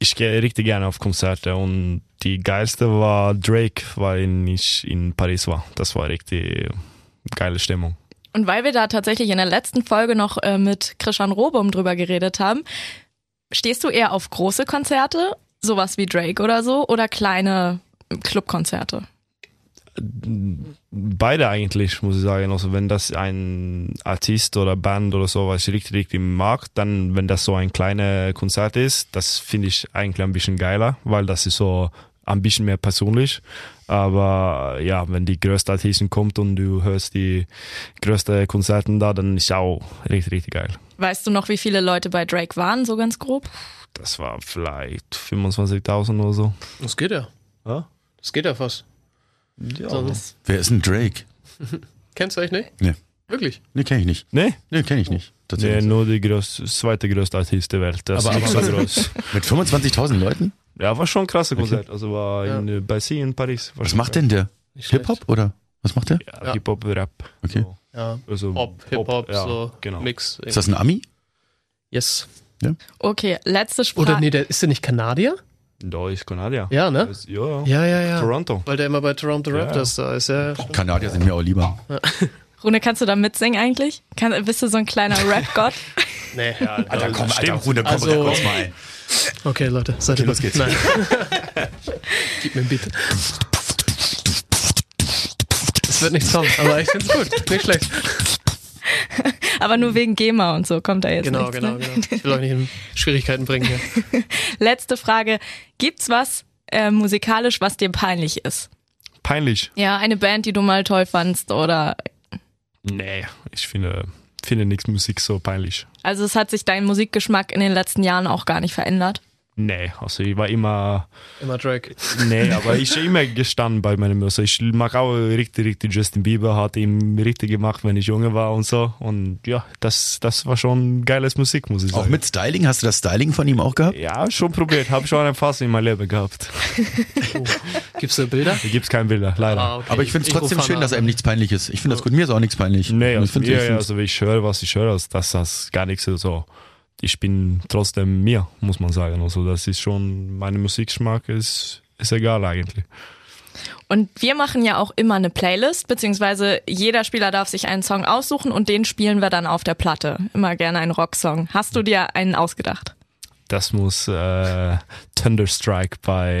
Ich gehe richtig gerne auf Konzerte und die geilste war Drake, weil ich in Paris war. Das war richtig geile Stimmung. Und weil wir da tatsächlich in der letzten Folge noch äh, mit Christian Robum drüber geredet haben, stehst du eher auf große Konzerte, sowas wie Drake oder so, oder kleine Clubkonzerte? Beide eigentlich, muss ich sagen. Also wenn das ein Artist oder Band oder so, was ich richtig, richtig mag, dann, wenn das so ein kleines Konzert ist, das finde ich eigentlich ein bisschen geiler, weil das ist so ein bisschen mehr persönlich. Aber ja, wenn die größte Artisten kommt und du hörst die größten Konzerten da, dann ist auch richtig, richtig geil. Weißt du noch, wie viele Leute bei Drake waren, so ganz grob? Das war vielleicht 25.000 oder so. Das geht ja. Ja? Das geht ja fast. Ja. Sonst- Wer ist denn Drake? <laughs> Kennst du euch nicht? Nee. Wirklich? Nee, kenne ich nicht. Nee? Nee, kenne ich nicht. Nee, Tatsächlich. nur die größ, zweite größte Artist der Welt. Das Aber- ist aber- so groß. <laughs> Mit 25.000 Leuten? Ja, war schon ein krasser Konzert. Also war in, äh, bei Sie in Paris. Was macht denn der? Hip-Hop oder? Was macht der? Ja, Ja. Hip-Hop, Rap. Okay. So. Ja. Also Pop, Hip-Hop, ja, so genau. Mix. Ist das ein Ami? Yes. Okay, letzte Frage. Oder nee, der, ist der nicht Kanadier? Da ist Kanadier. Ja, ne? Ja, ja. Ja, ja, ja. Toronto. Weil der immer bei Toronto Raptors da ist. Ja, stimmt. Kanadier sind mir auch lieber. <laughs> Rune, kannst du da mitsingen eigentlich? Kann, bist du so ein kleiner Rap-Gott? <laughs> Nee. Alter, komm, Stimmt. Alter, Rune, komm, Also- kurz mal ein. Okay, Leute, seid ihr los geht's. Nein. <laughs> Gib mir ein Beat. Es wird nichts kommen, aber ich find's gut. Nicht schlecht. Aber nur wegen GEMA und so kommt da jetzt Genau, nichts. genau, ne? genau. Ich will euch nicht in Schwierigkeiten bringen hier. <laughs> Letzte Frage. Gibt's was äh, musikalisch, was dir peinlich ist? Peinlich. Ja, eine Band, die du mal toll fandst oder Nee, ich finde, finde nichts Musik so peinlich. also es hat sich dein Musikgeschmack in den letzten Jahren auch gar nicht verändert. Nee, also ich war immer, Immer Drake. nee, aber <laughs> ich immer gestanden bei meinem Musik. Ich mag auch richtig, richtig Justin Bieber, hat ihm richtig gemacht, wenn ich junge war und so. Und ja, das, das war schon geiles Musik, muss ich sagen. Auch mit Styling? Hast du das Styling von ihm auch gehabt? Ja, schon probiert. Habe schon eine Phase in meinem Leben gehabt. Gibt's da Bilder? Hier gibt's keine Bilder, leider. Ah, okay. Aber ich finde es trotzdem schön, dass einem nichts peinlich ist. Ich finde das gut. Mir ist auch nichts peinlich. Nee, ich also, mir, ich find's- also ich höre, was ich höre, das, das ist gar nichts so. Ich bin trotzdem mir, muss man sagen. Also das ist schon, meine Musikgeschmack ist, ist egal eigentlich. Und wir machen ja auch immer eine Playlist, beziehungsweise jeder Spieler darf sich einen Song aussuchen und den spielen wir dann auf der Platte. Immer gerne einen Rocksong. Hast du dir einen ausgedacht? Das muss äh, Thunderstrike bei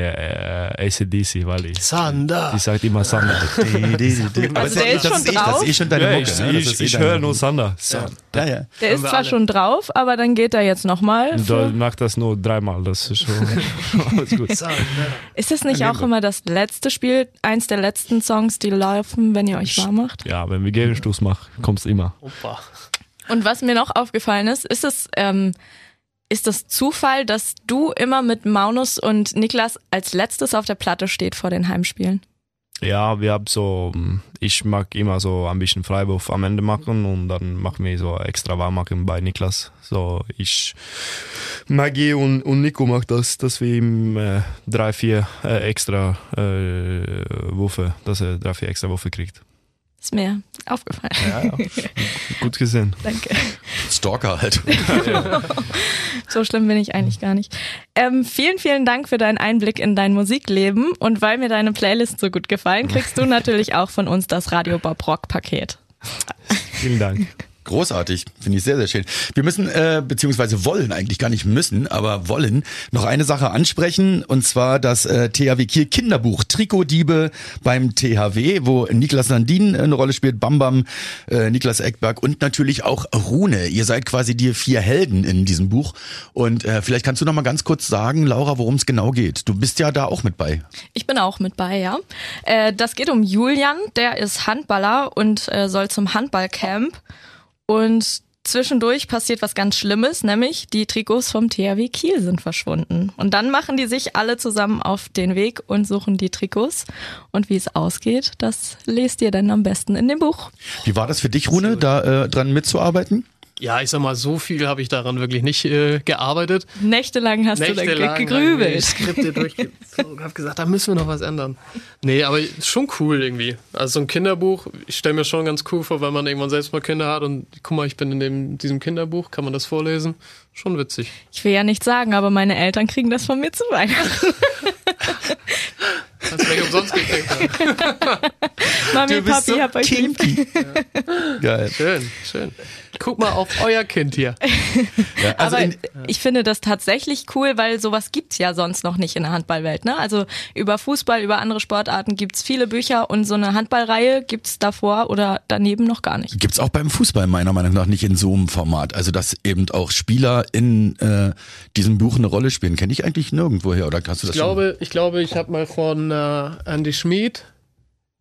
äh, ACDC, weil ich, Sander. die sagt immer. Aber <laughs> Also der ist das schon eh, Das drauf? ist eh schon deine Ja, Mucke. ich ne? Das ich, ich deine- höre nur Thunder. So. Ja, ja. Der ist zwar alle. schon drauf, aber dann geht er jetzt nochmal. Da macht das nur dreimal, das ist schon <laughs> alles gut. Ist das nicht auch immer das letzte Spiel, eins der letzten Songs, die laufen, wenn ihr euch warm macht? Ja, wenn wir Gegenstoß machen, kommt's immer. Opa. Und was mir noch aufgefallen ist, ist es, ähm, ist das Zufall, dass du immer mit Maunus und Niklas als letztes auf der Platte steht vor den Heimspielen? Ja, wir haben so, ich mag immer so ein bisschen Freiwurf am Ende machen und dann machen wir so extra warm machen bei Niklas. So, ich, Maggie und, und Nico macht das, dass wir ihm äh, drei, vier äh, extra äh, Würfe, dass er drei, vier extra Würfe kriegt. Ist mir aufgefallen. Ja, ja. <laughs> Gut gesehen. Danke. Stalker halt. <laughs> So schlimm bin ich eigentlich gar nicht. Ähm, vielen, vielen Dank für deinen Einblick in dein Musikleben und weil mir deine Playlist so gut gefallen, kriegst du <laughs> natürlich auch von uns das Radio Bob Rock Paket. Vielen Dank. Großartig, finde ich sehr, sehr schön. Wir müssen, äh, beziehungsweise wollen eigentlich gar nicht müssen, aber wollen noch eine Sache ansprechen und zwar das äh, THW Kiel Kinderbuch Trikotdiebe beim THW, wo Niklas Sandin eine Rolle spielt, Bambam, äh, Niklas Eckberg und natürlich auch Rune. Ihr seid quasi die vier Helden in diesem Buch und äh, vielleicht kannst du noch mal ganz kurz sagen, Laura, worum es genau geht. Du bist ja da auch mit bei. Ich bin auch mit bei, ja. Äh, das geht um Julian, der ist Handballer und äh, soll zum Handballcamp. Und zwischendurch passiert was ganz Schlimmes, nämlich die Trikots vom THW Kiel sind verschwunden. Und dann machen die sich alle zusammen auf den Weg und suchen die Trikots. Und wie es ausgeht, das lest ihr dann am besten in dem Buch. Wie war das für dich, Rune, da äh, dran mitzuarbeiten? Ja, ich sag mal, so viel habe ich daran wirklich nicht äh, gearbeitet. Nächtelang hast du da Nächtelang ge- gegrübelt. Skripte durchgezogen, <laughs> hab gesagt, da müssen wir noch was ändern. Nee, aber schon cool irgendwie. Also so ein Kinderbuch, ich stelle mir schon ganz cool vor, wenn man irgendwann selbst mal Kinder hat und guck mal, ich bin in dem, diesem Kinderbuch, kann man das vorlesen? Schon witzig. Ich will ja nicht sagen, aber meine Eltern kriegen das von mir zu Weihnachten. <laughs> Kannst du nicht umsonst gekriegt haben. Mami, Papi, so hab euch lieb. kinky. <laughs> Geil. Schön, schön. Guck mal auf euer Kind hier. <laughs> Ja, also aber in, ich finde das tatsächlich cool, weil sowas gibt's ja sonst noch nicht in der Handballwelt. Ne? Also über Fußball, über andere Sportarten gibt's viele Bücher und so eine Handballreihe gibt's davor oder daneben noch gar nicht. gibt's auch beim Fußball meiner Meinung nach nicht in so einem Format. Also dass eben auch Spieler in äh, diesem Buch eine Rolle spielen. Kenne ich eigentlich nirgendwo her oder hast du das Ich glaube, ich glaube, ich habe mal von äh, Andy Schmid,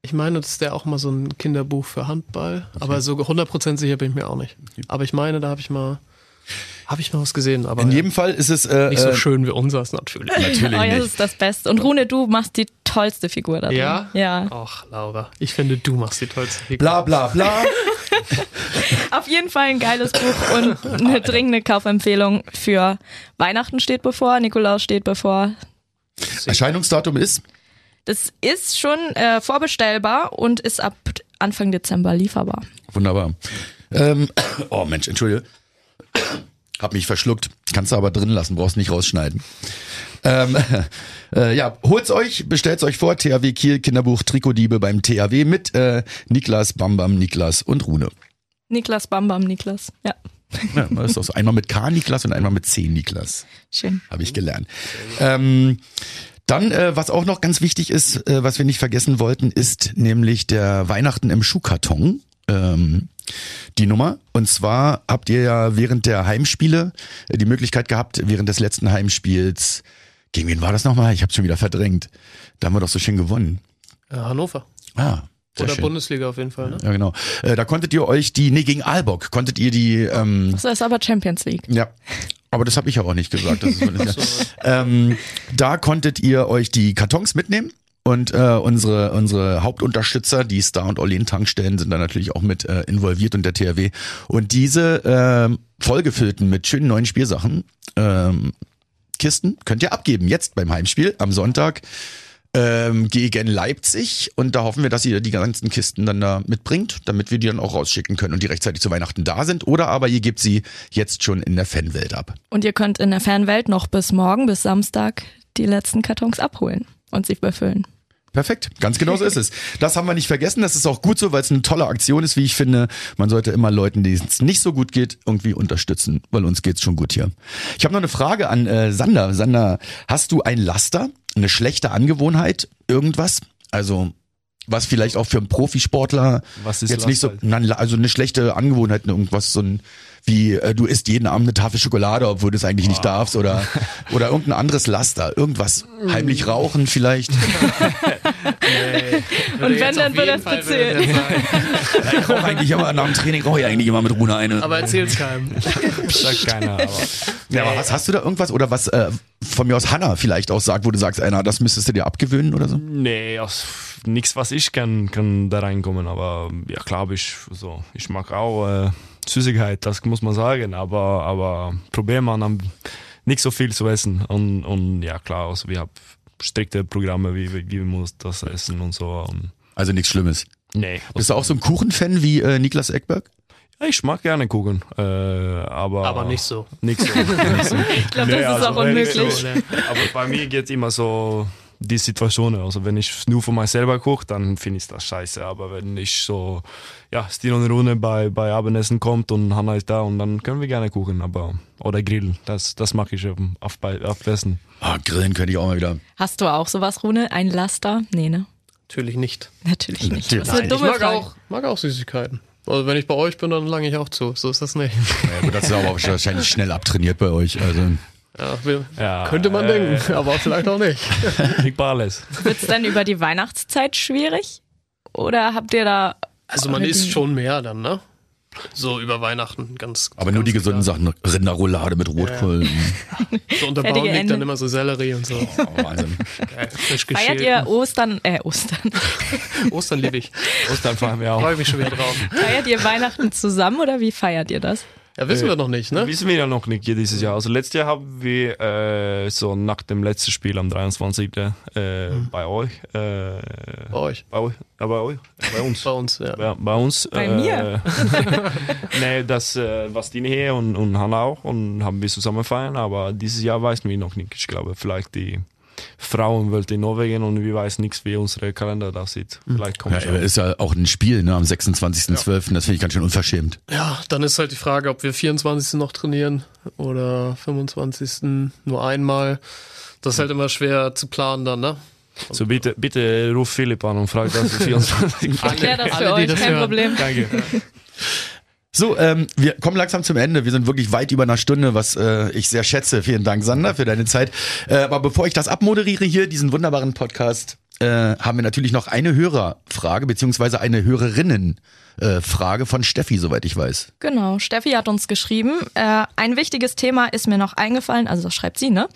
ich meine, das ist der auch mal so ein Kinderbuch für Handball, aber so 100% sicher bin ich mir auch nicht. Aber ich meine, da habe ich mal, habe ich mal was gesehen, aber? In jedem Fall ist es äh, nicht so äh, schön wie unseres natürlich. <laughs> natürlich oh ja, das ist das Beste. Und Rune, du machst die tollste Figur da drin. Ja? Ja. Ach, Laura, ich finde, du machst die tollste Figur. Bla bla bla. <laughs> Auf jeden Fall ein geiles Buch und eine dringende Kaufempfehlung für Weihnachten steht bevor, Nikolaus steht bevor. Erscheinungsdatum ist Das ist schon äh, vorbestellbar und ist ab Anfang Dezember lieferbar. wunderbar. Ähm, <coughs> oh Mensch, entschuldige. <coughs> Hab mich verschluckt. Kannst du aber drin lassen, brauchst nicht rausschneiden. Ähm, <laughs> äh, ja, holt's euch, bestellt's euch vor. THW Kiel Kinderbuch Trikotdiebe beim THW mit äh, Niklas, Bambam, Niklas und Rune. Niklas Bambam, Niklas. Ja, Ja, das ist auch so. Einmal mit K Niklas und einmal mit C Niklas. schön. Habe ich gelernt. Ähm, dann, äh, was auch noch ganz wichtig ist, äh, was wir nicht vergessen wollten, ist nämlich der Weihnachten im Schuhkarton. Ähm, die Nummer. Und zwar habt ihr ja während der Heimspiele äh, die Möglichkeit gehabt, während des letzten Heimspiels, gegen wen war das nochmal? Ich habe schon wieder verdrängt. Da haben wir doch so schön gewonnen. Äh, Hannover. Ah. Sehr Oder schön. Bundesliga auf jeden Fall, ne? Ja, genau. Äh, da konntet ihr euch die, nee, gegen Aalborg, konntet ihr die, ähm, Das ist aber Champions League. ja. Aber das habe ich ja auch nicht gesagt. <laughs> Ähm, da konntet ihr euch die Kartons mitnehmen. Und äh, unsere unsere Hauptunterstützer, die Star und Orlen Tankstellen, sind da natürlich auch mit äh, involviert und der THW. Und diese ähm, vollgefüllten mit schönen neuen Spielsachen ähm, Kisten könnt ihr abgeben jetzt beim Heimspiel am Sonntag ähm, gegen Leipzig und da hoffen wir, dass ihr die ganzen Kisten dann da mitbringt, damit wir die dann auch rausschicken können und die rechtzeitig zu Weihnachten da sind. Oder aber ihr gebt sie jetzt schon in der Fanwelt ab. Und ihr könnt in der Fanwelt noch bis morgen, bis Samstag, die letzten Kartons abholen und sie befüllen. Perfekt, ganz genau so ist es. Das haben wir nicht vergessen. Das ist auch gut so, weil es eine tolle Aktion ist, wie ich finde. Man sollte immer Leuten, denen es nicht so gut geht, irgendwie unterstützen, weil uns geht's schon gut hier. Ich habe noch eine Frage an äh, Sander. Sander, hast du ein Laster, eine schlechte Angewohnheit, irgendwas? Also was vielleicht auch für einen Profisportler Was ist jetzt nicht so, Laster? nein, also eine schlechte Angewohnheit, irgendwas so ein wie äh, du isst jeden Abend eine Tafel Schokolade, obwohl du es eigentlich nicht darfst oder <laughs> oder irgendein anderes Laster, irgendwas heimlich rauchen vielleicht. <laughs> Und wenn, dann wird das erzählt. Ich rauche eigentlich immer nach dem Training rauche ich eigentlich immer mit Rune eine. Aber erzähl's keinem. <laughs> Sagt keiner, aber. ja, aber was hast du da irgendwas oder was äh, von mir aus Hanna vielleicht auch sagt, wo du sagst, einer, das müsstest du dir abgewöhnen oder so? Nee, also, nichts, was ich kann, kann da reinkommen. Aber ja, klar, ich, so, ich mag auch äh, Süßigkeit, das muss man sagen. Aber, aber probieren man dann nicht so viel zu essen. Und, und ja, klar, also, wir haben strikte Programme, wie, wie, wie wir muss das essen und so. Und, Also nichts Schlimmes. nee, Bist du auch so ein Kuchenfan wie äh, Niklas Eckberg? Ja, ich mag gerne Kuchen, äh, aber, Aber nicht so. Nicht so. <laughs> Ich glaube, das ist auch wenn ich unmöglich. So, aber bei mir geht immer so die Situation. Also wenn ich nur für mich selber koche, dann finde ich das scheiße. Aber wenn ich so, ja, Stil und Rune bei, bei Abendessen kommt und Hanna ist da und dann können wir gerne kochen, aber oder grillen. Das, das mache ich auf, bei, auf Essen. Ah, grillen könnte ich auch mal wieder. Hast du auch sowas, Rune? Ein Laster? Nee, ne? Natürlich nicht. Natürlich nicht. Natürlich. Das ist eine Nein, Ich dumme mag Frage. auch, mag auch Süßigkeiten. Also wenn ich bei euch bin, dann lange ich auch zu. So ist das nicht. Ja, gut, das ist aber wahrscheinlich schnell abtrainiert bei euch. Also Ja, will, Ja, könnte man äh, denken, aber vielleicht auch nicht. <laughs> Ich bei alles. Wird's denn über die Weihnachtszeit schwierig? Oder habt ihr da. Also man isst schon mehr dann, ne? So über Weihnachten ganz. aber nur die ganz gesunden klar. Sachen, Rinderroulade mit Rotkohl. <laughs> So unter Baum liegt dann immer so Sellerie und so. Oh, Wahnsinn. Geil, frisch Feiert ihr Ostern, äh, Ostern. <laughs> Ostern liebe ich. Ostern fahren wir auch. Freue mich schon wieder drauf. Feiert ihr Weihnachten zusammen oder wie feiert ihr das? Ja, wissen wir noch nicht, ne? Wissen wir ja noch nicht dieses Jahr. Also letztes Jahr haben wir äh, so nach dem letzten Spiel am 23. Äh, bei euch. Äh, Bei euch. bei euch? Ja, bei euch? Bei uns. <laughs> Bei uns, ja. Ja, bei uns. Bei äh, mir? <laughs> nee, das äh, war Stine hier und, und Hanna auch und haben wir zusammen feiern, aber dieses Jahr weiß wir noch nicht. Ich glaube, vielleicht die Frauenwelt in Norwegen und wir weiß nichts, wie unser Kalender da sieht. Vielleicht kommt Ja, schon. ist ja auch ein Spiel ne, am 26.12. Das finde ich ganz schön unverschämt. Ja, dann ist halt die Frage, ob wir 24. noch trainieren oder 25. nur einmal. Das ist halt immer schwer zu planen dann, ne? So bitte, bitte ruf Philipp an und frag das für 24. Erklär das für alle, euch, das kein hören. Problem. Danke. <laughs> So, ähm, wir kommen langsam zum Ende. Wir sind wirklich weit über einer Stunde, was äh, ich sehr schätze. Vielen Dank, Sander, für deine Zeit. Äh, aber bevor ich das abmoderiere hier, diesen wunderbaren Podcast, äh, haben wir natürlich noch eine Hörerfrage, beziehungsweise eine Hörerinnenfrage äh, von Steffi, soweit ich weiß. Genau, Steffi hat uns geschrieben, äh, ein wichtiges Thema ist mir noch eingefallen, also das schreibt sie, ne?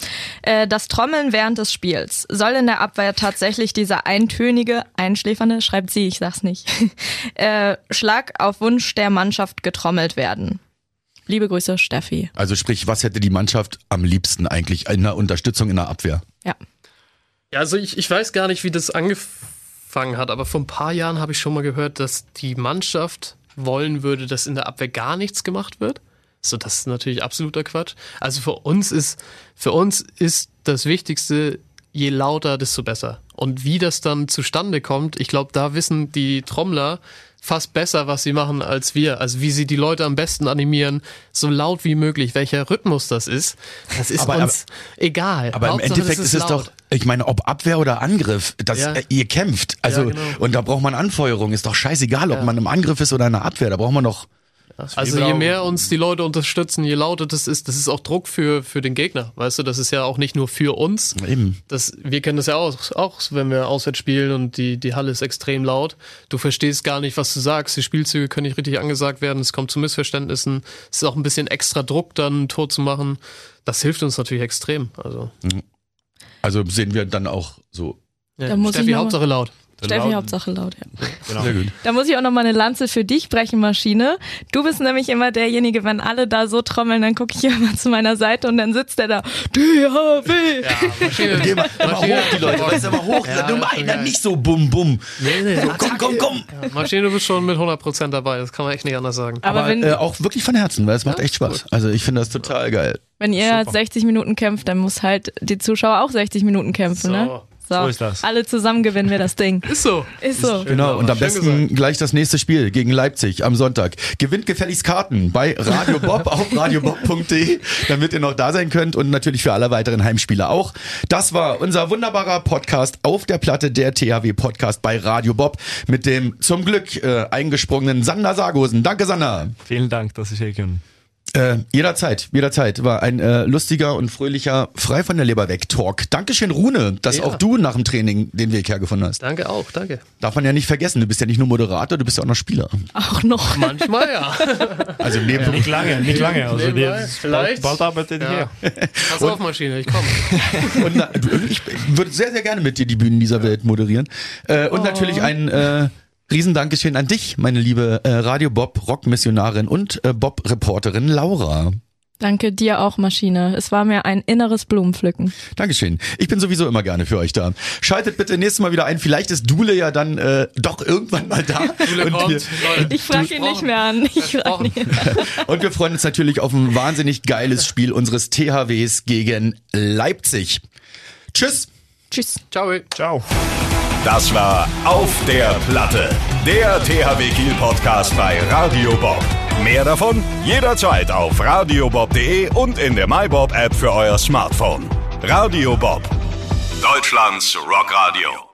Äh, das Trommeln während des Spiels. Soll in der Abwehr tatsächlich dieser eintönige, einschläfernde, schreibt sie, ich sag's nicht, <laughs> äh, Schlag auf Wunsch der Mannschaft getrommelt werden? Liebe Grüße, Steffi. Also sprich, was hätte die Mannschaft am liebsten eigentlich in der Unterstützung in der Abwehr? Ja. Ja, also ich, ich weiß gar nicht, wie das angefangen hat, aber vor ein paar Jahren habe ich schon mal gehört, dass die Mannschaft wollen würde, dass in der Abwehr gar nichts gemacht wird. So, das ist natürlich absoluter Quatsch. Also für uns ist, für uns ist das Wichtigste, je lauter, desto besser. Und wie das dann zustande kommt, ich glaube, da wissen die Trommler fast besser, was sie machen als wir. Also wie sie die Leute am besten animieren, so laut wie möglich. Welcher Rhythmus das ist, das ist Aber- uns egal. Aber im Hauptsache, Endeffekt das ist es laut. doch, ich meine, ob Abwehr oder Angriff, das, Ja. äh, ihr kämpft. Also, Ja, genau. und da braucht man Anfeuerung. Ist doch scheißegal, ob man im Angriff ist oder in der Abwehr. Da braucht man doch. Also je mehr uns die Leute unterstützen, je lauter das ist, das ist auch Druck für, für den Gegner. Weißt du, das ist ja auch nicht nur für uns. Eben. Das, wir kennen das ja auch, auch, wenn wir auswärts spielen und die, die Halle ist extrem laut. Du verstehst gar nicht, was du sagst. Die Spielzüge können nicht richtig angesagt werden. Es kommt zu Missverständnissen. Es ist auch ein bisschen extra Druck, dann ein Tor zu machen. Das hilft uns natürlich extrem. Also, Also sehen wir dann auch so. ja. Da muss ich Steffi, mal- Hauptsache laut. Steffi, Laut- Hauptsache laut, ja. Genau. Sehr gut. Da muss ich auch noch mal eine Lanze für dich brechen, Maschine. Du bist nämlich immer derjenige, wenn alle da so trommeln, dann gucke ich immer zu meiner Seite und dann sitzt der da, DHW. Maschine, Geh mal, immer Maschine- hoch, die Leute. Weißt du, immer hoch. Ja, du einer geil. nicht so bum bum. Nee, nee, So, komm, komm, komm. Maschine, du bist schon mit 100% dabei. Das kann man echt nicht anders sagen. Aber, Aber wenn, äh, auch wirklich von Herzen, weil es macht Ja, echt Spaß. Also ich finde das total geil. wenn ihr 60 Minuten kämpft, dann muss halt die Zuschauer auch 60 Minuten kämpfen, So. ne? So ist das. Alle zusammen gewinnen wir das Ding. <laughs> Ist so. Ist so. Genau, und am besten gleich das nächste Spiel gegen Leipzig am Sonntag. Gewinnt gefälligst Karten bei Radio Bob <laughs> auf radiobob.de, damit ihr noch da sein könnt und natürlich für alle weiteren Heimspiele auch. Das war unser wunderbarer Podcast auf der Platte, der THW Podcast bei Radio Bob mit dem zum Glück äh, eingesprungenen Sander Sargosen. Danke, Sander. Vielen Dank, dass ich hier kann. Äh, jederzeit, jederzeit. War ein äh, lustiger und fröhlicher, frei von der Leber weg Talk. Dankeschön, Rune, dass Ja. auch du nach dem Training den Weg hergefunden hast. Danke auch, danke. Darf man ja nicht vergessen, du bist ja nicht nur Moderator, du bist ja auch noch Spieler. Auch noch. Manchmal ja. <laughs> Also neben Nicht lange, nicht lange. Also Nebenbei, vielleicht. Bald, bald arbeitet ja. hier. Pass auf, Maschine, ich komme. <laughs> und na, ich würde sehr, sehr gerne mit dir die Bühnen dieser Welt moderieren. Äh, und natürlich ein äh, Riesendankeschön an dich, meine liebe äh, Radio Bob Rockmissionarin und äh, Bob Reporterin Laura. Danke dir auch, Maschine. Es war mir ein inneres Blumenpflücken. Dankeschön. Ich bin sowieso immer gerne für euch da. Schaltet bitte nächstes Mal wieder ein. Vielleicht ist Dule ja dann äh, doch irgendwann mal da. <laughs> Dule und, kommt, wir. Ich frage ihn nicht mehr an. Ich frag nicht. und wir freuen uns natürlich auf ein wahnsinnig geiles Spiel unseres THWs gegen Leipzig. Tschüss. Tschüss. Ciao. Ciao. Das war Auf der Platte, der THW Kiel Podcast bei Radio Bob. Mehr davon jederzeit auf radiobob.de und in der MyBob App für euer Smartphone. Radio Bob, Deutschlands Rockradio.